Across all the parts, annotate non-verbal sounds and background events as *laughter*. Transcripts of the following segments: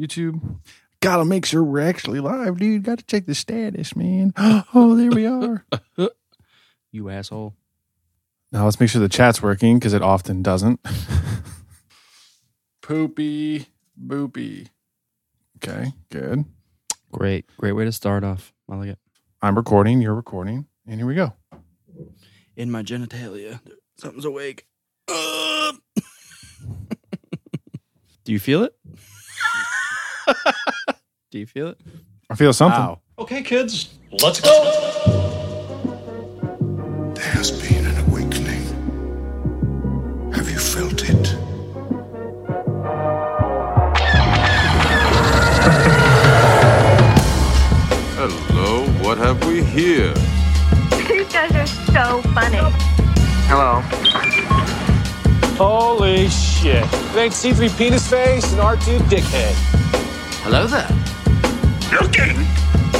YouTube. Gotta make sure we're actually live, dude. Got to check the status, man. *gasps* Oh, there we are. *laughs* You asshole. Now let's make sure the chat's working because it often doesn't. *laughs* Poopy boopy. Okay, good. Great. Great way to start off. I like it. I'm recording. You're recording, and here we go. In my genitalia, something's awake. Uh. *laughs* Do you feel it? Do you feel it? I feel something. Ow. Okay, kids, let's go. There has been an awakening. Have you felt it? Hello, what have we here? You guys are so funny. Hello. Holy shit. It ain't C3 penis face and R2 dickhead. Hello there. Looking?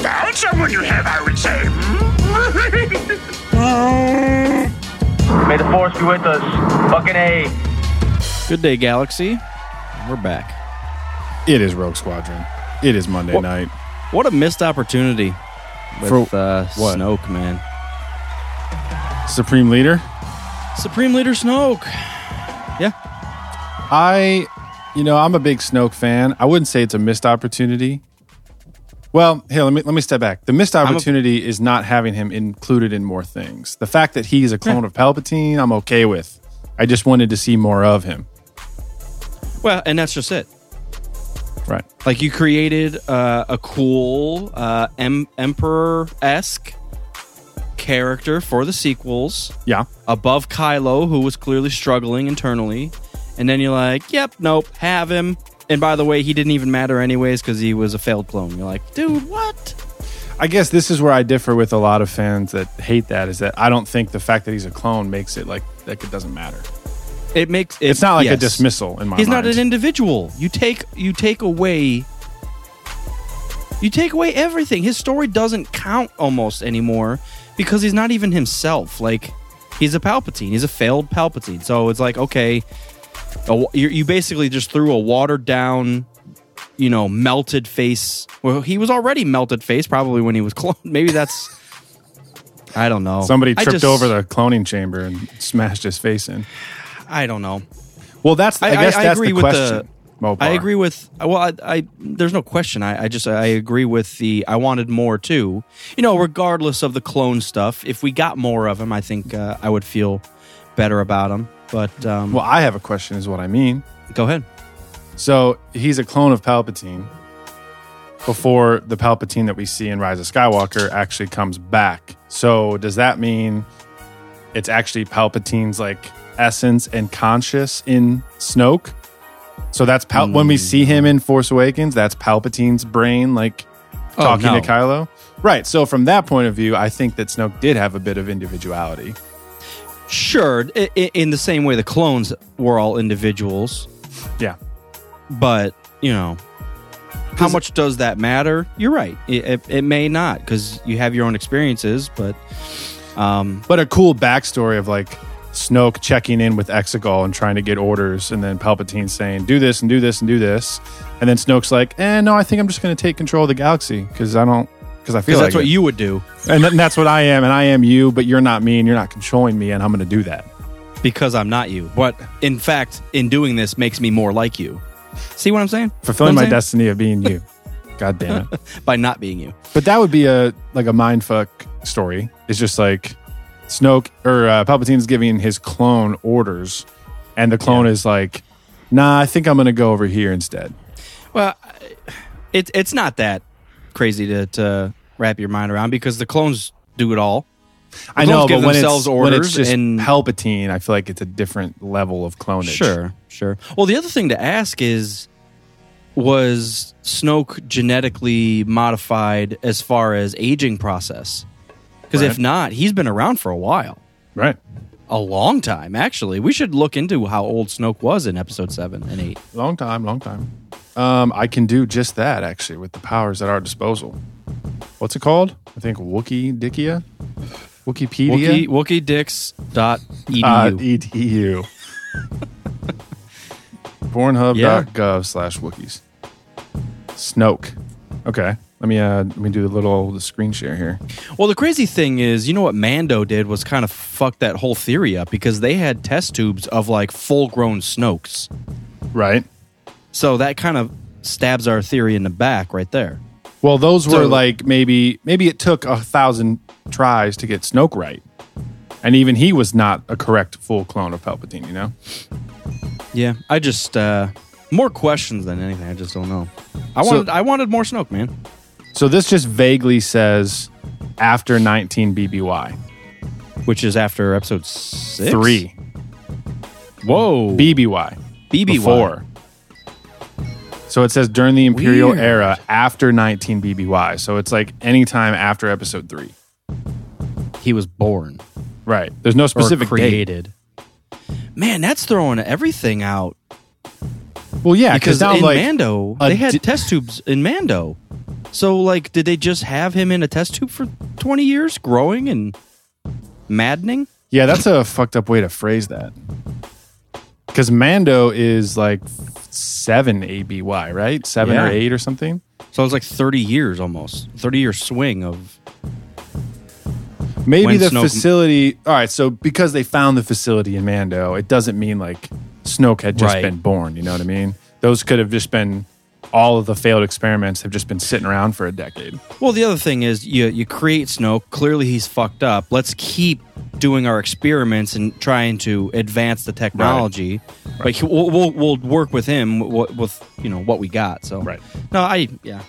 Found someone you have, I would say. *laughs* May the force be with us. Fucking A. Good day, Galaxy. We're back. It is Rogue Squadron. It is Monday What- night. What a missed opportunity with For uh, what? Snoke, man. Supreme Leader. Supreme Leader Snoke. Yeah. I, you know, I'm a big Snoke fan. I wouldn't say it's a missed opportunity. Well, here, let me let me step back. The missed a- opportunity is not having him included in more things. The fact that he's a clone of Palpatine, I'm okay with. I just wanted to see more of him. Well, and that's just it. Right. Like you created uh, a cool uh, em- Emperor esque character for the sequels Yeah. above Kylo, who was clearly struggling internally. And then you're like, yep, nope, have him. And by the way, he didn't even matter anyways because he was a failed clone. You're like, dude, what? I guess this is where I differ with a lot of fans that hate that is that I don't think the fact that he's a clone makes it like like it doesn't matter. It makes it, It's not like a dismissal in my He's mind. not an individual. You take you take away you take away everything. His story doesn't count almost anymore because he's not even himself. Like he's a Palpatine. He's a failed Palpatine. So it's like okay, a, you you basically just threw a watered down, you know, melted face. Well, he was already melted face probably when he was *laughs* cloned. Maybe that's I don't know. Somebody tripped just- over the cloning chamber and smashed his face in. I don't know. Well, that's I, I- guess I- I that's agree the with the- question. Mopar. I agree with well, I, I there's no question. I, I just I agree with the I wanted more too. You know, regardless of the clone stuff, if we got more of them, I think uh, I would feel better about them. But um, Well, I have a question. Is what I mean. go ahead. So he's a clone of Palpatine before the Palpatine that we see in Rise of Skywalker actually comes back. So does that mean it's actually Palpatine's like essence and conscious in Snoke? So that's Pal- when we see him in Force Awakens, that's Palpatine's brain like Oh, talking no. to Kylo. Right. So from that point of view, I think that Snoke did have a bit of individuality. Sure, i- i- in the same way the clones were all individuals, Yeah. but you know. How much does that matter? You're right. It, it, it may not because you have your own experiences, but um, But a cool backstory of like Snoke checking in with Exegol and trying to get orders, and then Palpatine saying, "Do this and do this and do this," and then Snoke's like, "Eh, no, I think I'm just going to take control of the galaxy because I don't because I feel like that's what it." you would do. and, th- and that's what I am, and I am you, but you're not me, and you're not controlling me, and I'm going to do that. because I'm not you. But in fact, in doing this makes me more like you. See what I'm saying? Fulfilling Know my what I'm destiny of being you. *laughs* God damn it! *laughs* by not being you. But that would be a like a mind fuck story. It's just like Snoke or uh, Palpatine's giving his clone orders, and the clone is like, "Nah, I think I'm going to go over here instead." Well, it's it's not that crazy to, to wrap your mind around because the clones do it all. I know, but when it's, when it's orders just and- Palpatine, I feel like it's a different level of clonage. Sure, sure. Well, the other thing to ask is was Snoke genetically modified as far as aging process? Because if not, he's been around for a while. right? A long time, actually. We should look into how old Snoke was in episode 7 and 8. Long time, long time. Um, I can do just that actually with the powers at our disposal. What's it called? I think Wookie Dickia, Wikipedia, Wookie, WookieDix.edu. uh, edu. *laughs* Pornhub.gov slash Wookiees. Snoke. Okay. Let me uh let me do a little the screen share here. Well, the crazy thing is, you know what Mando did was kind of fuck that whole theory up because they had test tubes of like full grown Snokes. Right. So that kind of stabs our theory in the back right there. Well, those were So- like maybe maybe it took a thousand tries to get Snoke right, and even he was not a correct full clone of Palpatine. You know. Yeah, I just uh more questions than anything. I just don't know. I So- wanted I wanted more Snoke, man. So this just vaguely says after 19 BBY Which is after episode six, three Whoa, BBY BBY. before. So it says during the Imperial Weird. era after 19 BBY. So it's like anytime after episode three. he was born Right. There's no or specific date. created. Man, that's throwing everything out. Well, yeah, because now in like Mando a they had di- test tubes in Mando. So like, did they just have him in a test tube for twenty years, growing and maddening? Yeah, that's a fucked up way to phrase that. Because Mando is like seven ABY, right? Seven Yeah. or eight or something. So it was like thirty years almost, thirty year swing of Maybe the Snoke- facility. All right, so because they found the facility in Mando, it doesn't mean like Snoke had just Right. been born. You know what I mean? Those could have just been all of the failed experiments have just been sitting around for a decade. Well, the other thing is you you create Snoke. Clearly, he's fucked up. Let's keep doing our experiments and trying to advance the technology. But he, we'll, we'll we'll work with him with, with you know what we got. So Right. No, I yeah,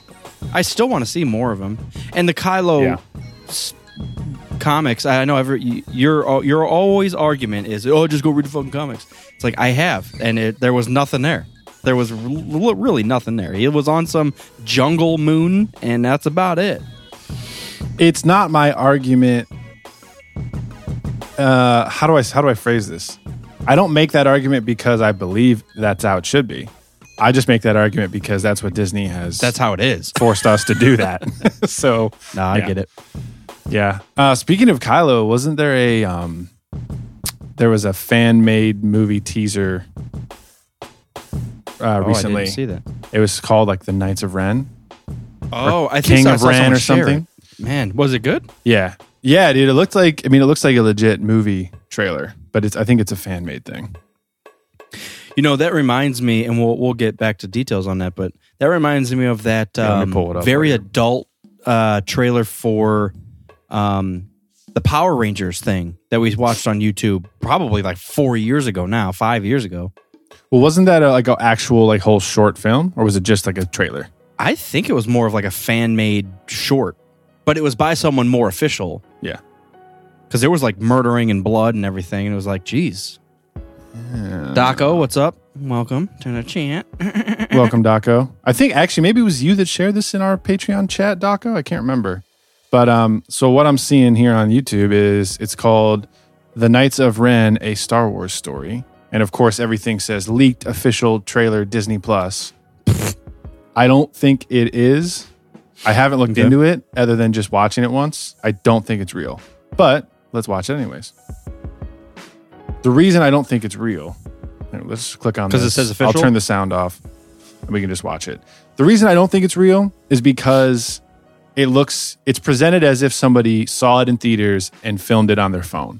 I still want to see more of him. And the Kylo Yeah. s- comics. I know every your uh, your always argument is oh just go read the fucking comics. It's like I have, and it, there was nothing there. There was r- really nothing there. It was on some jungle moon, and that's about it. It's not my argument. Uh, how do I how do I phrase this? I don't make that argument because I believe that's how it should be. I just make that argument because that's what Disney has. That's how it is. forced us to do *laughs* that. *laughs* so No, I yeah. get it. Yeah. Uh, speaking of Kylo, wasn't there a um, there was a fan made movie teaser uh, Oh, recently? I didn't see that. It was called like the Knights of Ren. Oh, I think King I of Ren or something? it. Man, was it good? Yeah, yeah, dude. It looked like I mean, it looks like a legit movie trailer, but it's I think it's a fan made thing. You know, that reminds me, and we'll we'll get back to details on that, but that reminds me of that Yeah, um, up very you. adult uh, trailer for um, the Power Rangers thing that we watched on YouTube probably like four years ago now, five years ago. Well, wasn't that a, like an actual like whole short film, or was it just like a trailer? I think it was more of like a fan made short, but it was by someone more official Yeah. because there was like murdering and blood and everything. And it was like, geez. Daco, what's up? Welcome to the chat. *laughs* Welcome, Daco. I think actually maybe it was you that shared this in our Patreon chat, Daco. I can't remember. But um, so what I'm seeing here on YouTube is it's called The Knights of Ren, a Star Wars story. And of course, everything says leaked official trailer Disney Plus. I don't think it is. I haven't looked Okay. into it other than just watching it once. I don't think it's real. But let's watch it anyways. The reason I don't think it's real, let's click on 'Cause it says I'll turn the sound off and we can just watch it. The reason I don't think it's real is because it looks it's presented as if somebody saw it in theaters and filmed it on their phone.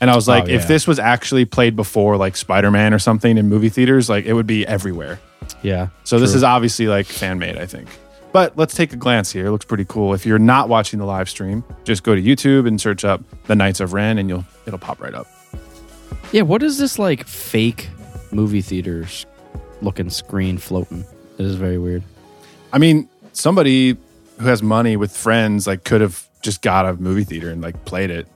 And I was oh, like, Oh, yeah. if this was actually played before like Spider-Man or something in movie theaters, like it would be everywhere. yeah. So this is obviously like fan made, I think. But let's take a glance here. It looks pretty cool. If you're not watching the live stream, just go to YouTube and search up the Knights of Ren and you'll it'll pop right up. Yeah, what is this like fake movie theaters looking screen floating? It is very weird. I mean, somebody who has money with friends like could have just got a movie theater and like played it.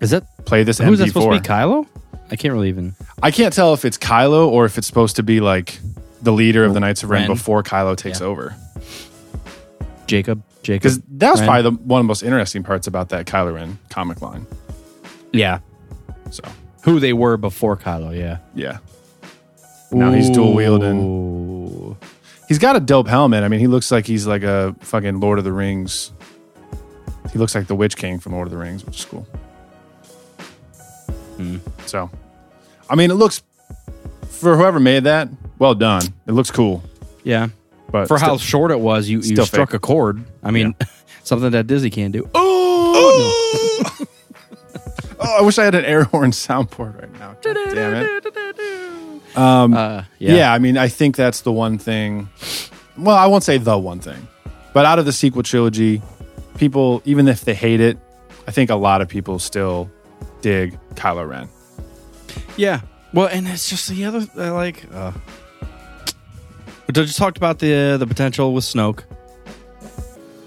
Is that Play this who's that supposed to be? Kylo? I can't really even. I can't tell if it's Kylo or if it's supposed to be like the leader of the Knights of Ren, Ren. before Kylo takes Yeah. over. Jacob. Jacob. Because that was Ren. probably the, one of the most interesting parts about that Kylo Ren comic line. yeah. So Who they were before Kylo? Yeah. yeah. Now he's dual wielding. He's got a dope helmet. I mean, he looks like he's like a fucking Lord of the Rings. He looks like the Witch King from Lord of the Rings, which is cool. Hmm. So, I mean, it looks for whoever made that, well done. It looks cool. Yeah. But For how short it was, you, you struck fake. a chord. I mean, *laughs* something that Disney can't do. Oh, *laughs* oh, I wish I had an air horn soundboard right now. God damn it. *laughs* Um, Uh, yeah. yeah. I mean, I think that's the one thing. Well, I won't say the one thing, but out of the sequel trilogy, people, even if they hate it, I think a lot of people still dig Kylo Ren. Yeah. Well, and it's just the other uh, like. Uh, we just talked about the the potential with Snoke.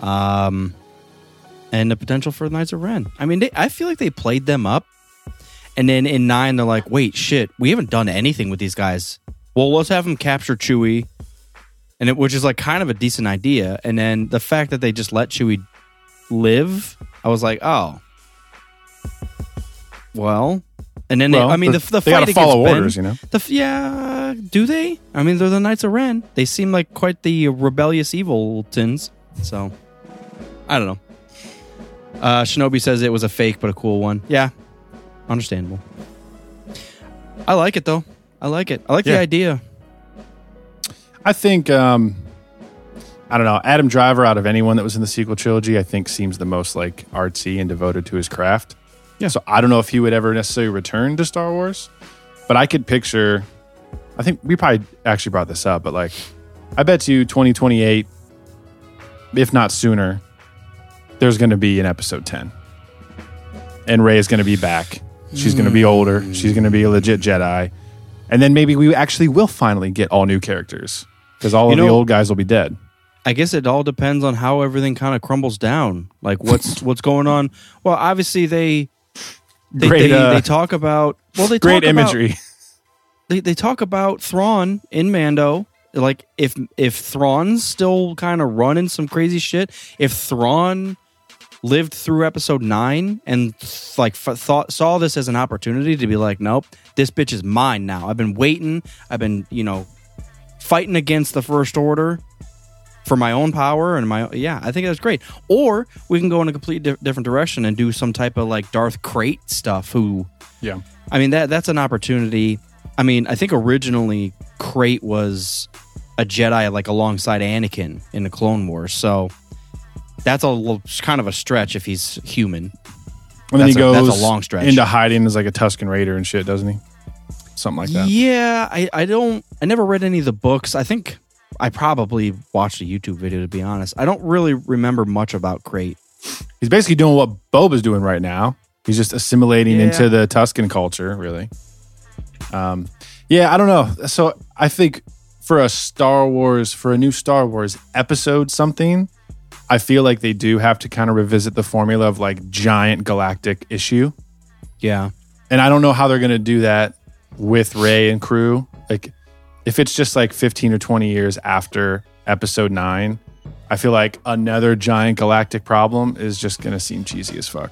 Um, and the potential for Knights of Ren. I mean, they, I feel like they played them up, and then in nine they're like, "Wait, shit, we haven't done anything with these guys. Well, let's have them capture Chewie." And it, which is like kind of a decent idea. And then the fact that they just let Chewie live, I was like, oh, well. And then Well, they, I mean, the- the, the they fight gotta follow Ben- orders, you know? The yeah, do they? I mean, they're the Knights of Ren. They seem like quite the rebellious eviltons. So, I don't know. Uh, Shinobi says it was a fake, but a cool one. Yeah, understandable. I like it though. I like it. I like the idea. I think um I don't know, Adam Driver out of anyone that was in the sequel trilogy, I think seems the most like artsy and devoted to his craft. Yeah. So I don't know if he would ever necessarily return to Star Wars, but I could picture I think we probably actually brought this up, but like I bet you 2028 if not sooner there's going to be an episode 10. And Rey is going to be back. She's going to be older. She's going to be a legit Jedi. And then maybe we actually will finally get all new characters because all You of the old guys will be dead. I guess it all depends on how everything kind of crumbles down. Like what's what's going on. Well, obviously they they Great, they, uh, they talk about well they Great talk about- imagery. *laughs* they, they talk about Thrawn in Mando. Like if if Thrawn's still kind of running some crazy shit, if Thrawn lived through episode nine and like f- thought saw this as an opportunity to be like, nope, this bitch is mine now. I've been waiting. I've been you know fighting against the First Order for my own power and my yeah. I think that's great. Or we can go in a completely di- different direction and do some type of like Darth Krayt stuff. Who yeah. I mean that that's an opportunity. I mean, I think originally Krayt was a Jedi like alongside Anakin in the Clone Wars, so that's a little, kind of a stretch if he's human. And then he a- goes that's a long stretch. into hiding as like a Tuscan Raider and shit, doesn't he? Something like that. Yeah, I, I don't. I never read any of the books. I think I probably watched a YouTube video to be honest. I don't really remember much about Krayt. He's basically doing what Boba's doing right now. He's just assimilating Yeah. into the Tuscan culture, really. Um, yeah, I don't know. So I think for a Star Wars, for a new Star Wars episode, something, I feel like they do have to kind of revisit the formula of like giant galactic issue. Yeah, And I don't know how they're going to do that with Rey and crew. Like, if it's just like 15 or 20 years after episode nine, I feel like another giant galactic problem is just going to seem cheesy as fuck.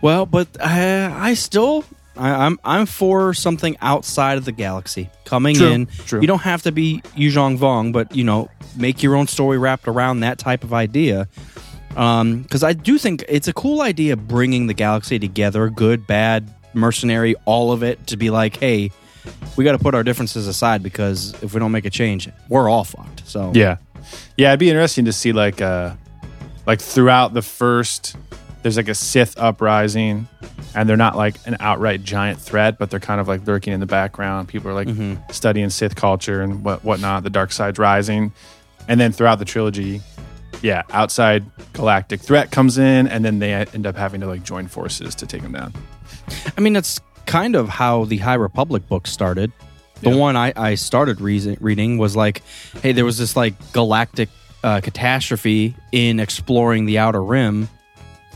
Well, but uh, I still I, I'm I'm for something outside of the galaxy coming True, in. true. You don't have to be Yuuzhan Vong, but you know, make your own story wrapped around that type of idea. Because I do think it's a cool idea bringing the galaxy together, good, bad, mercenary, all of it, to be like, hey, we got to put our differences aside because if we don't make a change, we're all fucked. So Yeah, yeah. It'd be interesting to see like uh like throughout the first, there's like a Sith uprising, and they're not like an outright giant threat, but they're kind of like lurking in the background. People are like studying Sith culture and what whatnot. The dark side's rising, and then throughout the trilogy, yeah, outside galactic threat comes in, and then they end up having to like join forces to take them down. I mean, that's kind of how the High Republic book started. The Yeah. one I, I started reason, reading was like, hey, there was this like galactic uh, catastrophe in exploring the Outer Rim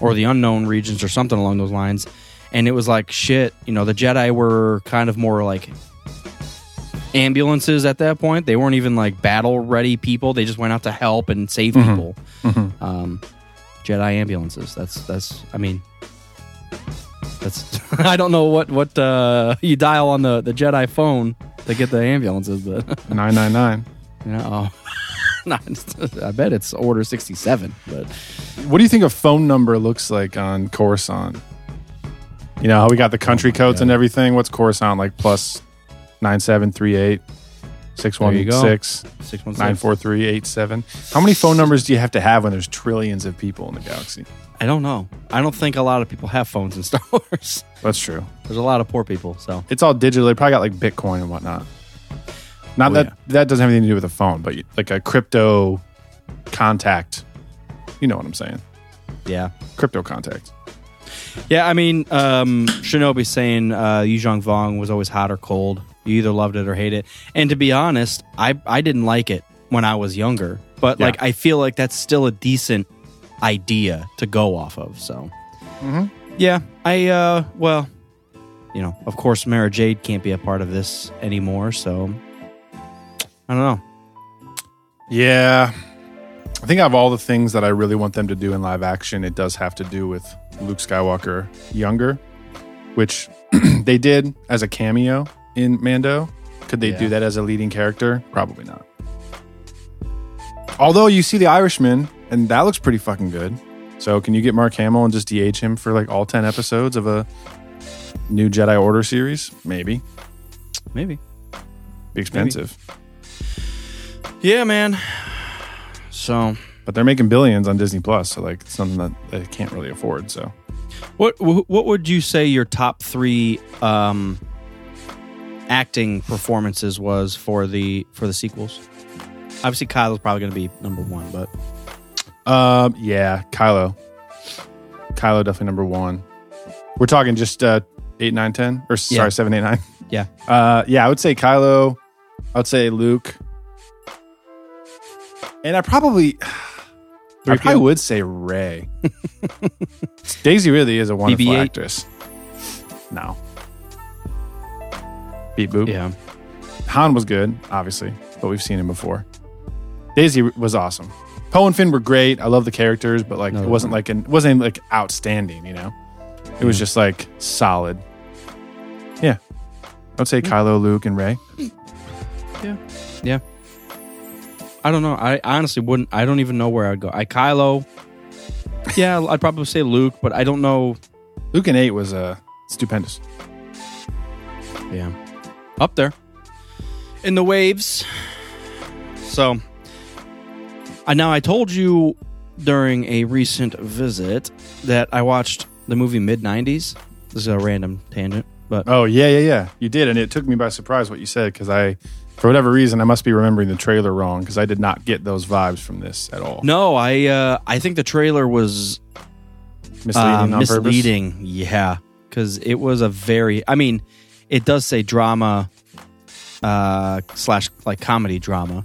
or the unknown regions or something along those lines. And it was like, shit, you know, the Jedi were kind of more like ambulances at that point. They weren't even like battle ready people. They just went out to help and save people. Um, Jedi ambulances. That's, that's, I mean, that's *laughs* I don't know what what uh, you dial on the the Jedi phone to get the ambulances, but *laughs* Nine nine nine. you know, oh. *laughs* I bet it's Order sixty seven. But What do you think a phone number looks like on Coruscant? You know how we got the country codes and everything. What's Coruscant like? Plus nine seven three eight. 616 Six 94387. How many phone numbers do you have to have when there's trillions of people in the galaxy? I don't know. I don't think a lot of people have phones in Star *laughs* Wars. That's true. There's a lot of poor people. So It's all digital. They probably got like Bitcoin and whatnot. Not Oh, that yeah. that doesn't have anything to do with a phone, but like a crypto contact. You know what I'm saying? yeah, Crypto contact. yeah. I mean, um, Shinobi saying uh, Yuuzhan Vong was always hot or cold. You either loved it or hate it. And to be honest, I I didn't like it when I was younger. But Yeah. like, I feel like that's still a decent idea to go off of. So, yeah, I uh, well, you know, of course, Mara Jade can't be a part of this anymore. So, I don't know. Yeah. I think out of all the things that I really want them to do in live action, it does have to do with Luke Skywalker younger, which *clears throat* they did as a cameo in Mando. Could they Yeah. do that as a leading character? Probably not. Although you see the Irishman, and that looks pretty fucking good. So can you get Mark Hamill and just DH him for like all 10 episodes of a new Jedi Order series? Maybe. Maybe. Be expensive. Yeah, man. So, But they're making billions on Disney Plus, so like it's something that they can't really afford. So what what would you say your top three um, acting performances was for the for the sequels? Obviously, Kylo's probably going to be number one, but Um, yeah, Kylo. Kylo definitely number one. We're talking just uh eight, nine, ten, or Yeah. sorry, seven, eight, nine. yeah, Uh, yeah, I would say Kylo. I would say Luke, and I probably, *sighs* I 3PO? probably would say Rey. *laughs* Daisy really is a wonderful BB-8? actress. No, beep boop. yeah. Han was good, obviously, but we've seen him before. Daisy was awesome. Poe and Finn were great. I love the characters, but like No, it they wasn't like an it wasn't like outstanding, you know. It was just like solid. Yeah, I would say Kylo, Luke, and Rey. Yeah. Yeah. I don't know. I honestly wouldn't. I don't even know where I'd go. I Kylo. Yeah, I'd probably say Luke, but I don't know. Luke and eight was uh stupendous. Yeah, up there in the waves. So, I now I told you during a recent visit that I watched the movie Mid '90s. This is a random tangent, but Oh yeah, yeah, yeah. You did, and it took me by surprise what you said because I, for whatever reason, I must be remembering the trailer wrong because I did not get those vibes from this at all. no, I uh, I think the trailer was misleading uh, on purpose. misleading. Yeah, because it was a very. I mean, it does say drama uh, slash like comedy drama,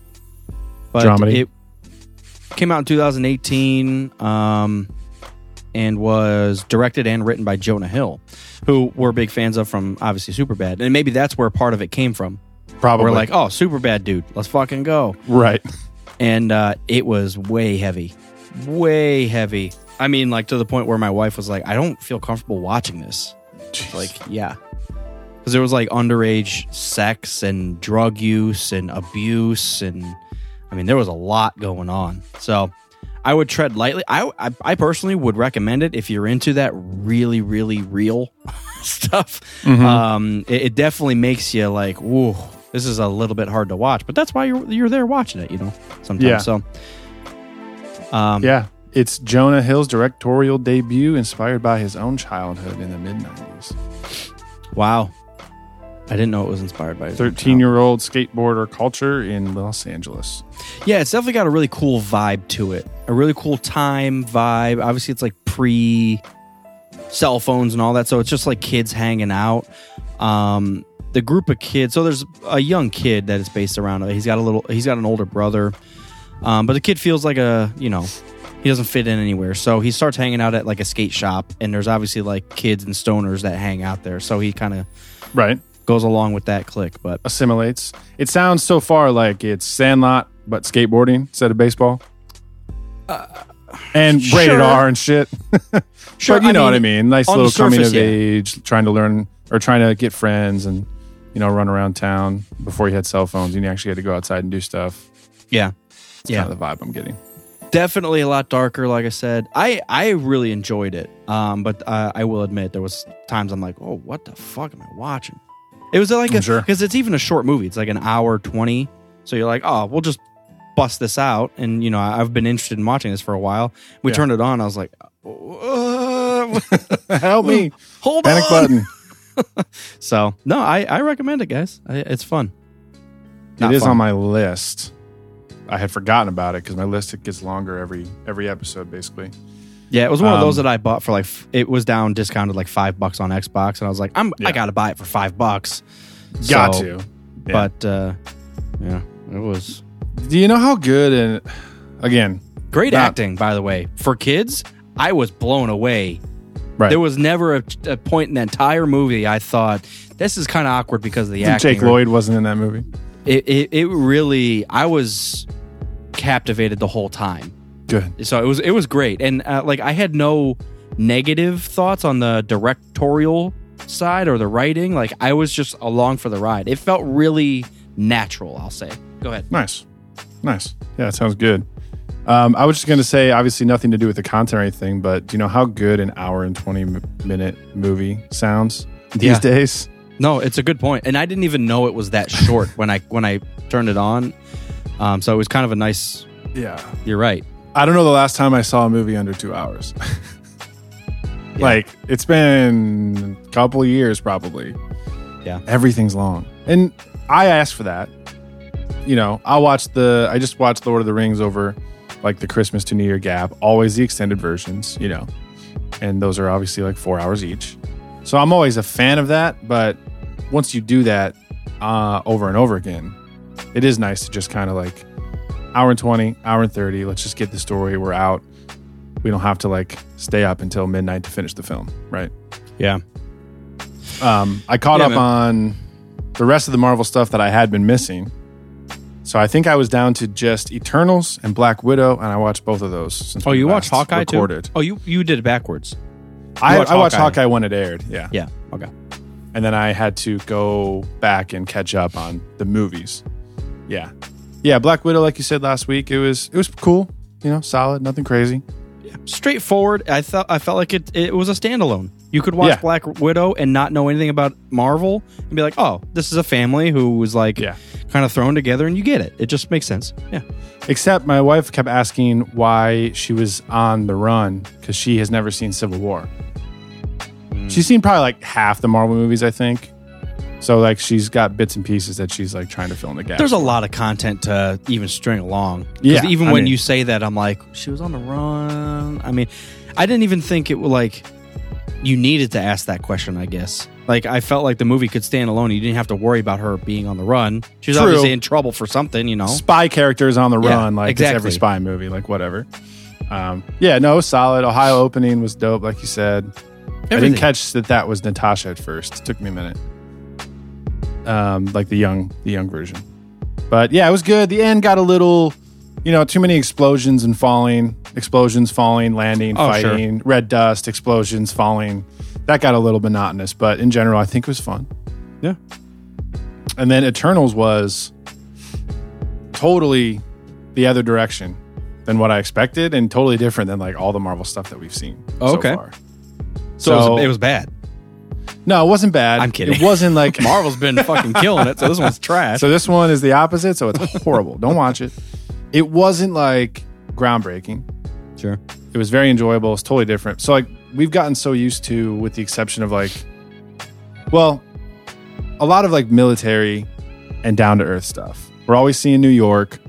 but Dramedy. it came out in 2018 um, and was directed and written by Jonah Hill, who we're big fans of from obviously Superbad, and maybe that's where part of it came from. Probably We're like, oh, Superbad, dude, let's fucking go right. and uh, it was way heavy, way heavy. I mean, like to the point where my wife was like, "I don't feel comfortable watching this." Jeez. Like, yeah, because there was like underage sex and drug use and abuse, and I mean, there was a lot going on. So, I would tread lightly. I, I, I personally would recommend it if you're into that really, really real *laughs* stuff. Um, it, it definitely makes you like, "Whoa." This is a little bit hard to watch, but that's why you're you're there watching it, you know. Sometimes, Yeah. so um, Yeah, it's Jonah Hill's directorial debut, inspired by his own childhood in the mid '90s. Wow. I didn't know it was inspired by his. Thirteen-year-old skateboarder culture in Los Angeles. Yeah, it's definitely got a really cool vibe to it. A really cool time vibe. Obviously, it's like pre cell phones and all that, so it's just like kids hanging out. Um, the group of kids. So there's a young kid that is based around. He's got a little. He's got an older brother, um, but the kid feels like a you know he doesn't fit in anywhere. So he starts hanging out at like a skate shop, and there's obviously like kids and stoners that hang out there. So he kind of Right, goes along with that click, But assimilates. It sounds so far like it's Sandlot, but skateboarding instead of baseball. and rated sure. R and shit. *laughs* Sure, but you I know what I mean, mean. Nice little coming of yeah. age, trying to learn or trying to get friends and you know run around town before you had cell phones and you actually had to go outside and do stuff. yeah, It's yeah. kind of the vibe I'm getting. definitely a lot darker like i said i i really enjoyed it um but uh, i will admit there was times i'm like oh what the fuck am i watching it was like I'm a sure. because it's even a short movie it's like an hour 20 So you're like, oh, we'll just bust this out. And you know, I've been interested in watching this for a while. We Yeah. turned it on. I was like, uh, *laughs* Help me. *laughs* hold Panic on. button. *laughs* So no, I I recommend it, guys. I, it's fun. It is fun. on my list. I had forgotten about it because my list it gets longer every every episode, basically. Yeah, it was one of those Um, that I bought for like f- it was down discounted like five bucks on Xbox, and I was like, I'm Yeah. I gotta buy it for five bucks. Got So- to. Yeah. But uh, yeah, it was Do you know how good and again, great acting, by the way, for kids. I was blown away. right? There was never a, a point in the entire movie I thought this is kind of awkward because of the acting. Jake or- Lloyd wasn't in that movie. It, it it really I was captivated the whole time. Good. so it was it was great and uh, like i had no negative thoughts on the directorial side or the writing like i was just along for the ride it felt really natural i'll say go ahead Nice. Nice. Yeah, it sounds good. Um, I was just going to say, obviously, nothing to do with the content or anything, but do you know how good an hour and 20 m- minute movie sounds these Yeah. days? no it's a good point and i didn't even know it was that short when i when i turned it on um so it was kind of a nice Yeah. you're right I don't know the last time I saw a movie under two hours. *laughs* Like, it's been a couple years probably. Yeah. Everything's long. And I asked for that. You know, I watched the, I just watched Lord of the Rings over like the Christmas to New Year gap, always the extended versions, you know. And those are obviously like four hours each. So I'm always a fan of that. But once you do that uh, over and over again, it is nice to just kind of like hour and 20, hour and 30. Let's just get the story. We're out. We don't have to like stay up until midnight to finish the film, right? yeah Um, I caught Yeah, up man. on the rest of the Marvel stuff that I had been missing. So I think I was down to just Eternals and Black Widow, and I watched both of those. Since oh you watched hawkeye recorded. too oh you you did it backwards I, watched I watched Hawkeye. Hawkeye when it aired, yeah. yeah okay and then I had to go back and catch up on the movies. Yeah, yeah. Black Widow, like you said last week, it was it was cool. You know, solid, nothing crazy. straightforward. I felt I felt like it it was a standalone. You could watch Yeah. Black Widow and not know anything about Marvel and be like, "Oh, this is a family who was like Yeah. kind of thrown together and you get it. It just makes sense." Yeah. Except my wife kept asking why she was on the run because she has never seen Civil War. Hmm. She's seen probably like half the Marvel movies, I think. So like she's got bits and pieces that she's like trying to fill in the gap. There's a lot of content to even string along. Yeah, Even I when mean- you say that, I'm like, she was on the run. I mean, I didn't even think it was like you needed to ask that question. I guess. Like I felt like the movie could stand alone. You didn't have to worry about her being on the run. She was True. obviously in trouble for something, you know. spy characters on the Yeah, run, like it's every spy movie, like whatever. Um, yeah, no, solid. Ohio opening was dope, like you said. I didn't catch that that was Natasha at first. It took me a minute. Um, like the young, the young version. But yeah, it was good. The end got a little, you know, too many explosions and falling, explosions, falling, landing, Oh, sure. fighting, red dust, explosions, falling. That got a little monotonous, but in general, I think it was fun. Yeah. And then Eternals was totally the other direction than what I expected, and totally different than like all the Marvel stuff that we've seen Oh, so okay. far. So, it, was, it was bad. No, it wasn't bad. I'm kidding. It wasn't like *laughs* Marvel's been fucking killing it, so this one's trash. So this one is the opposite. So it's horrible. Don't watch it. It wasn't like groundbreaking. sure. It was very enjoyable. It's totally different. So like we've gotten so used to, with the exception of like, well, a lot of like military and down to earth stuff. We're always seeing New York.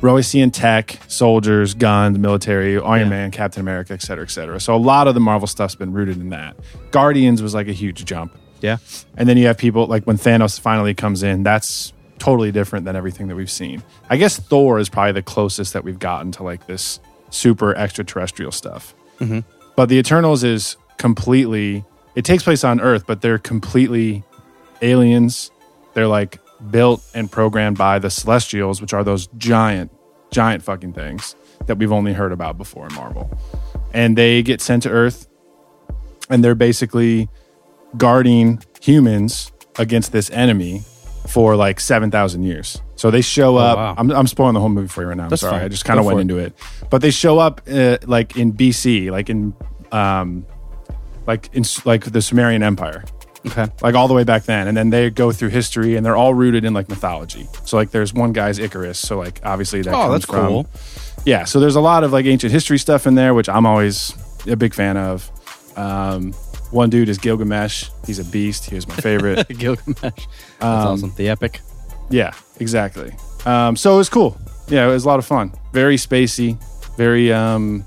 We're always seeing tech, soldiers, guns, military, Iron Yeah. Man, Captain America, et cetera, et cetera. So a lot of the Marvel stuff's been rooted in that. Guardians was like a huge jump. Yeah. And then you have people like when Thanos finally comes in, that's totally different than everything that we've seen. I guess Thor is probably the closest that we've gotten to like this super extraterrestrial stuff. Mm-hmm. But the Eternals is completely, it takes place on Earth, but they're completely aliens. They're like built and programmed by the Celestials, which are those giant, giant fucking things that we've only heard about before in Marvel. And they get sent to Earth and they're basically guarding humans against this enemy for like 7,000 years. So they show up. wow. I'm, I'm spoiling the whole movie for you right now. I'm That's sorry. fine. I just kind of went it. into it. But they show up uh, like in BC, like in um, like in like the Sumerian Empire. Okay. like all the way back then. And then they go through history and they're all rooted in like mythology. So like there's one guy's icarus. So like obviously that Oh, comes that's from cool. yeah. So there's a lot of like ancient history stuff in there which i'm always a big fan of. Um, one dude is gilgamesh. He's a beast. He was my favorite. *laughs* Gilgamesh. That's Um, awesome. The epic. yeah exactly. Um, so it was cool. Yeah it was a lot of fun. Very spacey. Very um,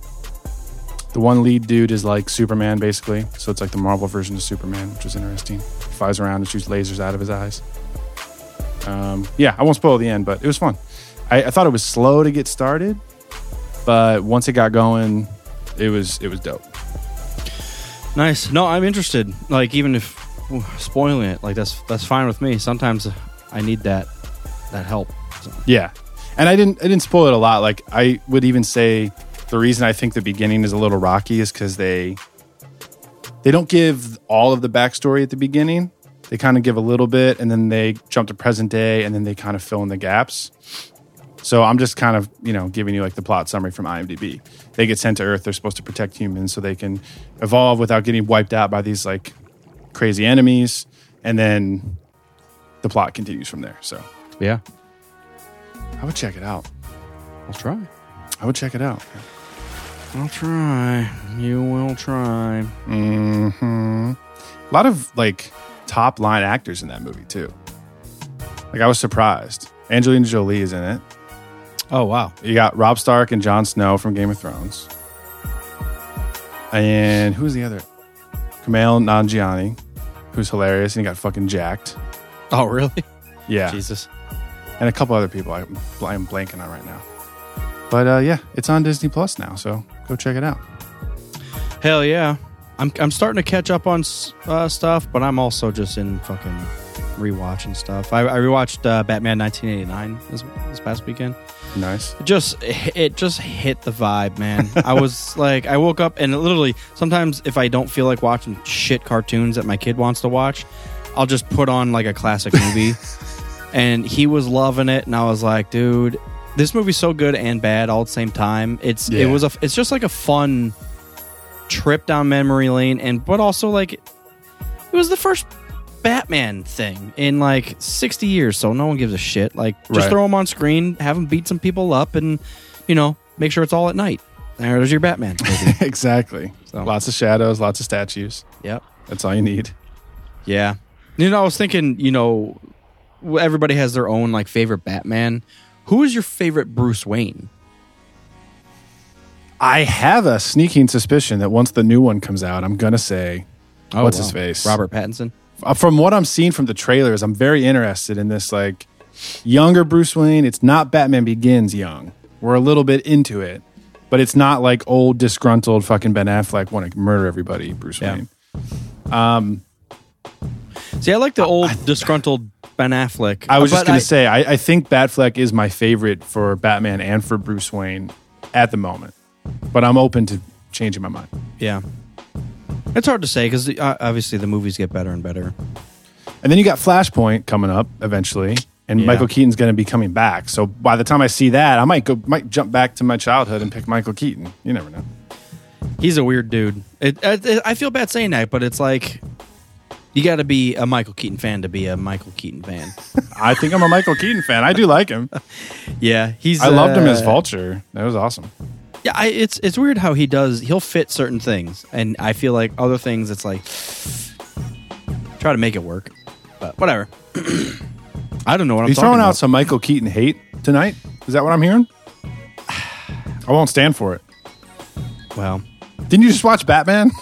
the one lead dude is like superman basically so it's like the marvel version of superman which is interesting he flies around and shoots lasers out of his eyes um, yeah i won't spoil the end but it was fun I, I thought it was slow to get started but once it got going it was it was dope Nice. No, I'm interested. Like even if ooh, spoiling it, like that's that's fine with me. Sometimes I need that that help. So, Yeah. And I didn't I didn't spoil it a lot. Like I would even say the reason I think the beginning is a little rocky is because they they don't give all of the backstory at the beginning. They kind of give a little bit and then they jump to present day and then they kind of fill in the gaps. So I'm just kind of, you know, giving you like the plot summary from IMDb. They get sent to Earth, they're supposed to protect humans so they can evolve without getting wiped out by these like crazy enemies. And then the plot continues from there. So yeah, I would check it out. I'll try. I would check it out. I'll try. You will try. Mm-hmm. A lot of like top line actors in that movie too. Like I was surprised. Angelina Jolie is in it. Oh wow. You got Robb Stark and Jon Snow from Game of Thrones. And who's the other? Kumail Nanjiani, who's hilarious and he got fucking jacked. Oh really? Yeah. Jesus. And a couple other people I, I'm blanking on right now. But uh, yeah, it's on Disney Plus now, so go check it out. Hell yeah. I'm I'm starting to catch up on uh, stuff, but I'm also just in fucking rewatching stuff. I, I rewatched uh, Batman 1989 this, this past weekend. Nice. It just it just hit the vibe, man. I was *laughs* like, I woke up and literally sometimes if I don't feel like watching shit cartoons that my kid wants to watch, I'll just put on like a classic movie. *laughs* and he was loving it, and I was like, dude, this movie's so good and bad all at the same time. It's it was a it's just like a fun trip down memory lane, and but also like it was the first Batman thing in like 60 years, so no one gives a shit. Like, just Right. throw him on screen, have him beat some people up, and you know, make sure it's all at night. There's your Batman. *laughs* exactly. So- Lots of shadows, lots of statues. yep. That's all you need. Yeah. You know, I was thinking, you know, everybody has their own like favorite Batman. Who is your favorite Bruce Wayne? I have a sneaking suspicion that once the new one comes out, I'm gonna say, what's his face? Robert Pattinson. Uh, From what I'm seeing from the trailers, I'm very interested in this like younger Bruce Wayne. It's not Batman Begins young. We're a little bit into it, but it's not like old disgruntled fucking Ben Affleck want to murder everybody. Bruce Yeah. Wayne. Um, See, I like the old disgruntled Ben Affleck. I was just gonna say, I, I think Batfleck is my favorite for Batman and for Bruce Wayne at the moment, but I'm open to changing my mind. yeah. It's hard to say because uh, obviously the movies get better and better. And then you got Flashpoint coming up eventually, and Yeah. Michael Keaton's going to be coming back. So by the time I see that, I might go, might jump back to my childhood and pick Michael Keaton. You never know. He's a weird dude. It, it, I feel bad saying that, but it's like you got to be a Michael Keaton fan to be a Michael Keaton fan. *laughs* I think I'm a Michael Keaton fan. I do like him. *laughs* yeah, he's. I loved him as uh, Vulture. That was awesome. Yeah, I, it's it's weird how he does. He'll fit certain things, and I feel like other things. It's like try to make it work, but whatever. *clears throat* I don't know what I'm He's throwing about. out some Michael Keaton hate tonight. Is that what I'm hearing? *sighs* I won't stand for it. well, Didn't you just watch Batman? *laughs*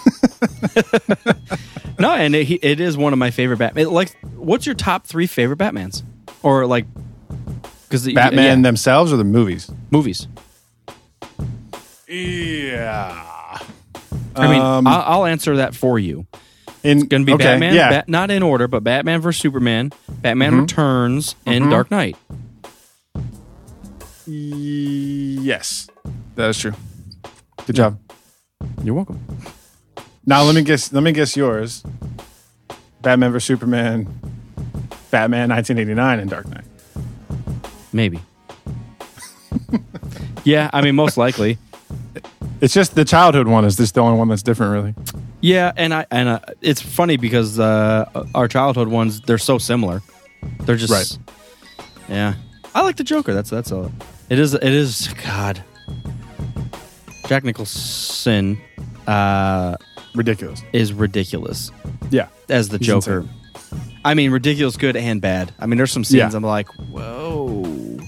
no, and it, it is one of my favorite Batman. Like, what's your top three favorite Batmans, or like, because Batman themselves or the movies? movies? Yeah. I mean, Um, I'll, I'll answer that for you. in, Going to be okay, Batman, Yeah. Bat- not in order, but Batman vs Superman, Batman Mm-hmm. Returns, and Dark Knight. yes. That is true. Good job. You're welcome. Now let me guess. Let me guess yours. Batman vs Superman, Batman 1989, and Dark Knight. Maybe. *laughs* yeah, I mean, most likely. It's just the childhood one is just the only one that's different, really. Yeah, and I and uh, it's funny because uh, our childhood ones they're so similar. They're just Right. Yeah, I like the Joker. That's that's all. It is. It is. God, Jack Nicholson uh, Ridiculous. is ridiculous Yeah. as the He's Joker. I mean, ridiculous, good and bad. I mean, there's some scenes Yeah. I'm like, whoa.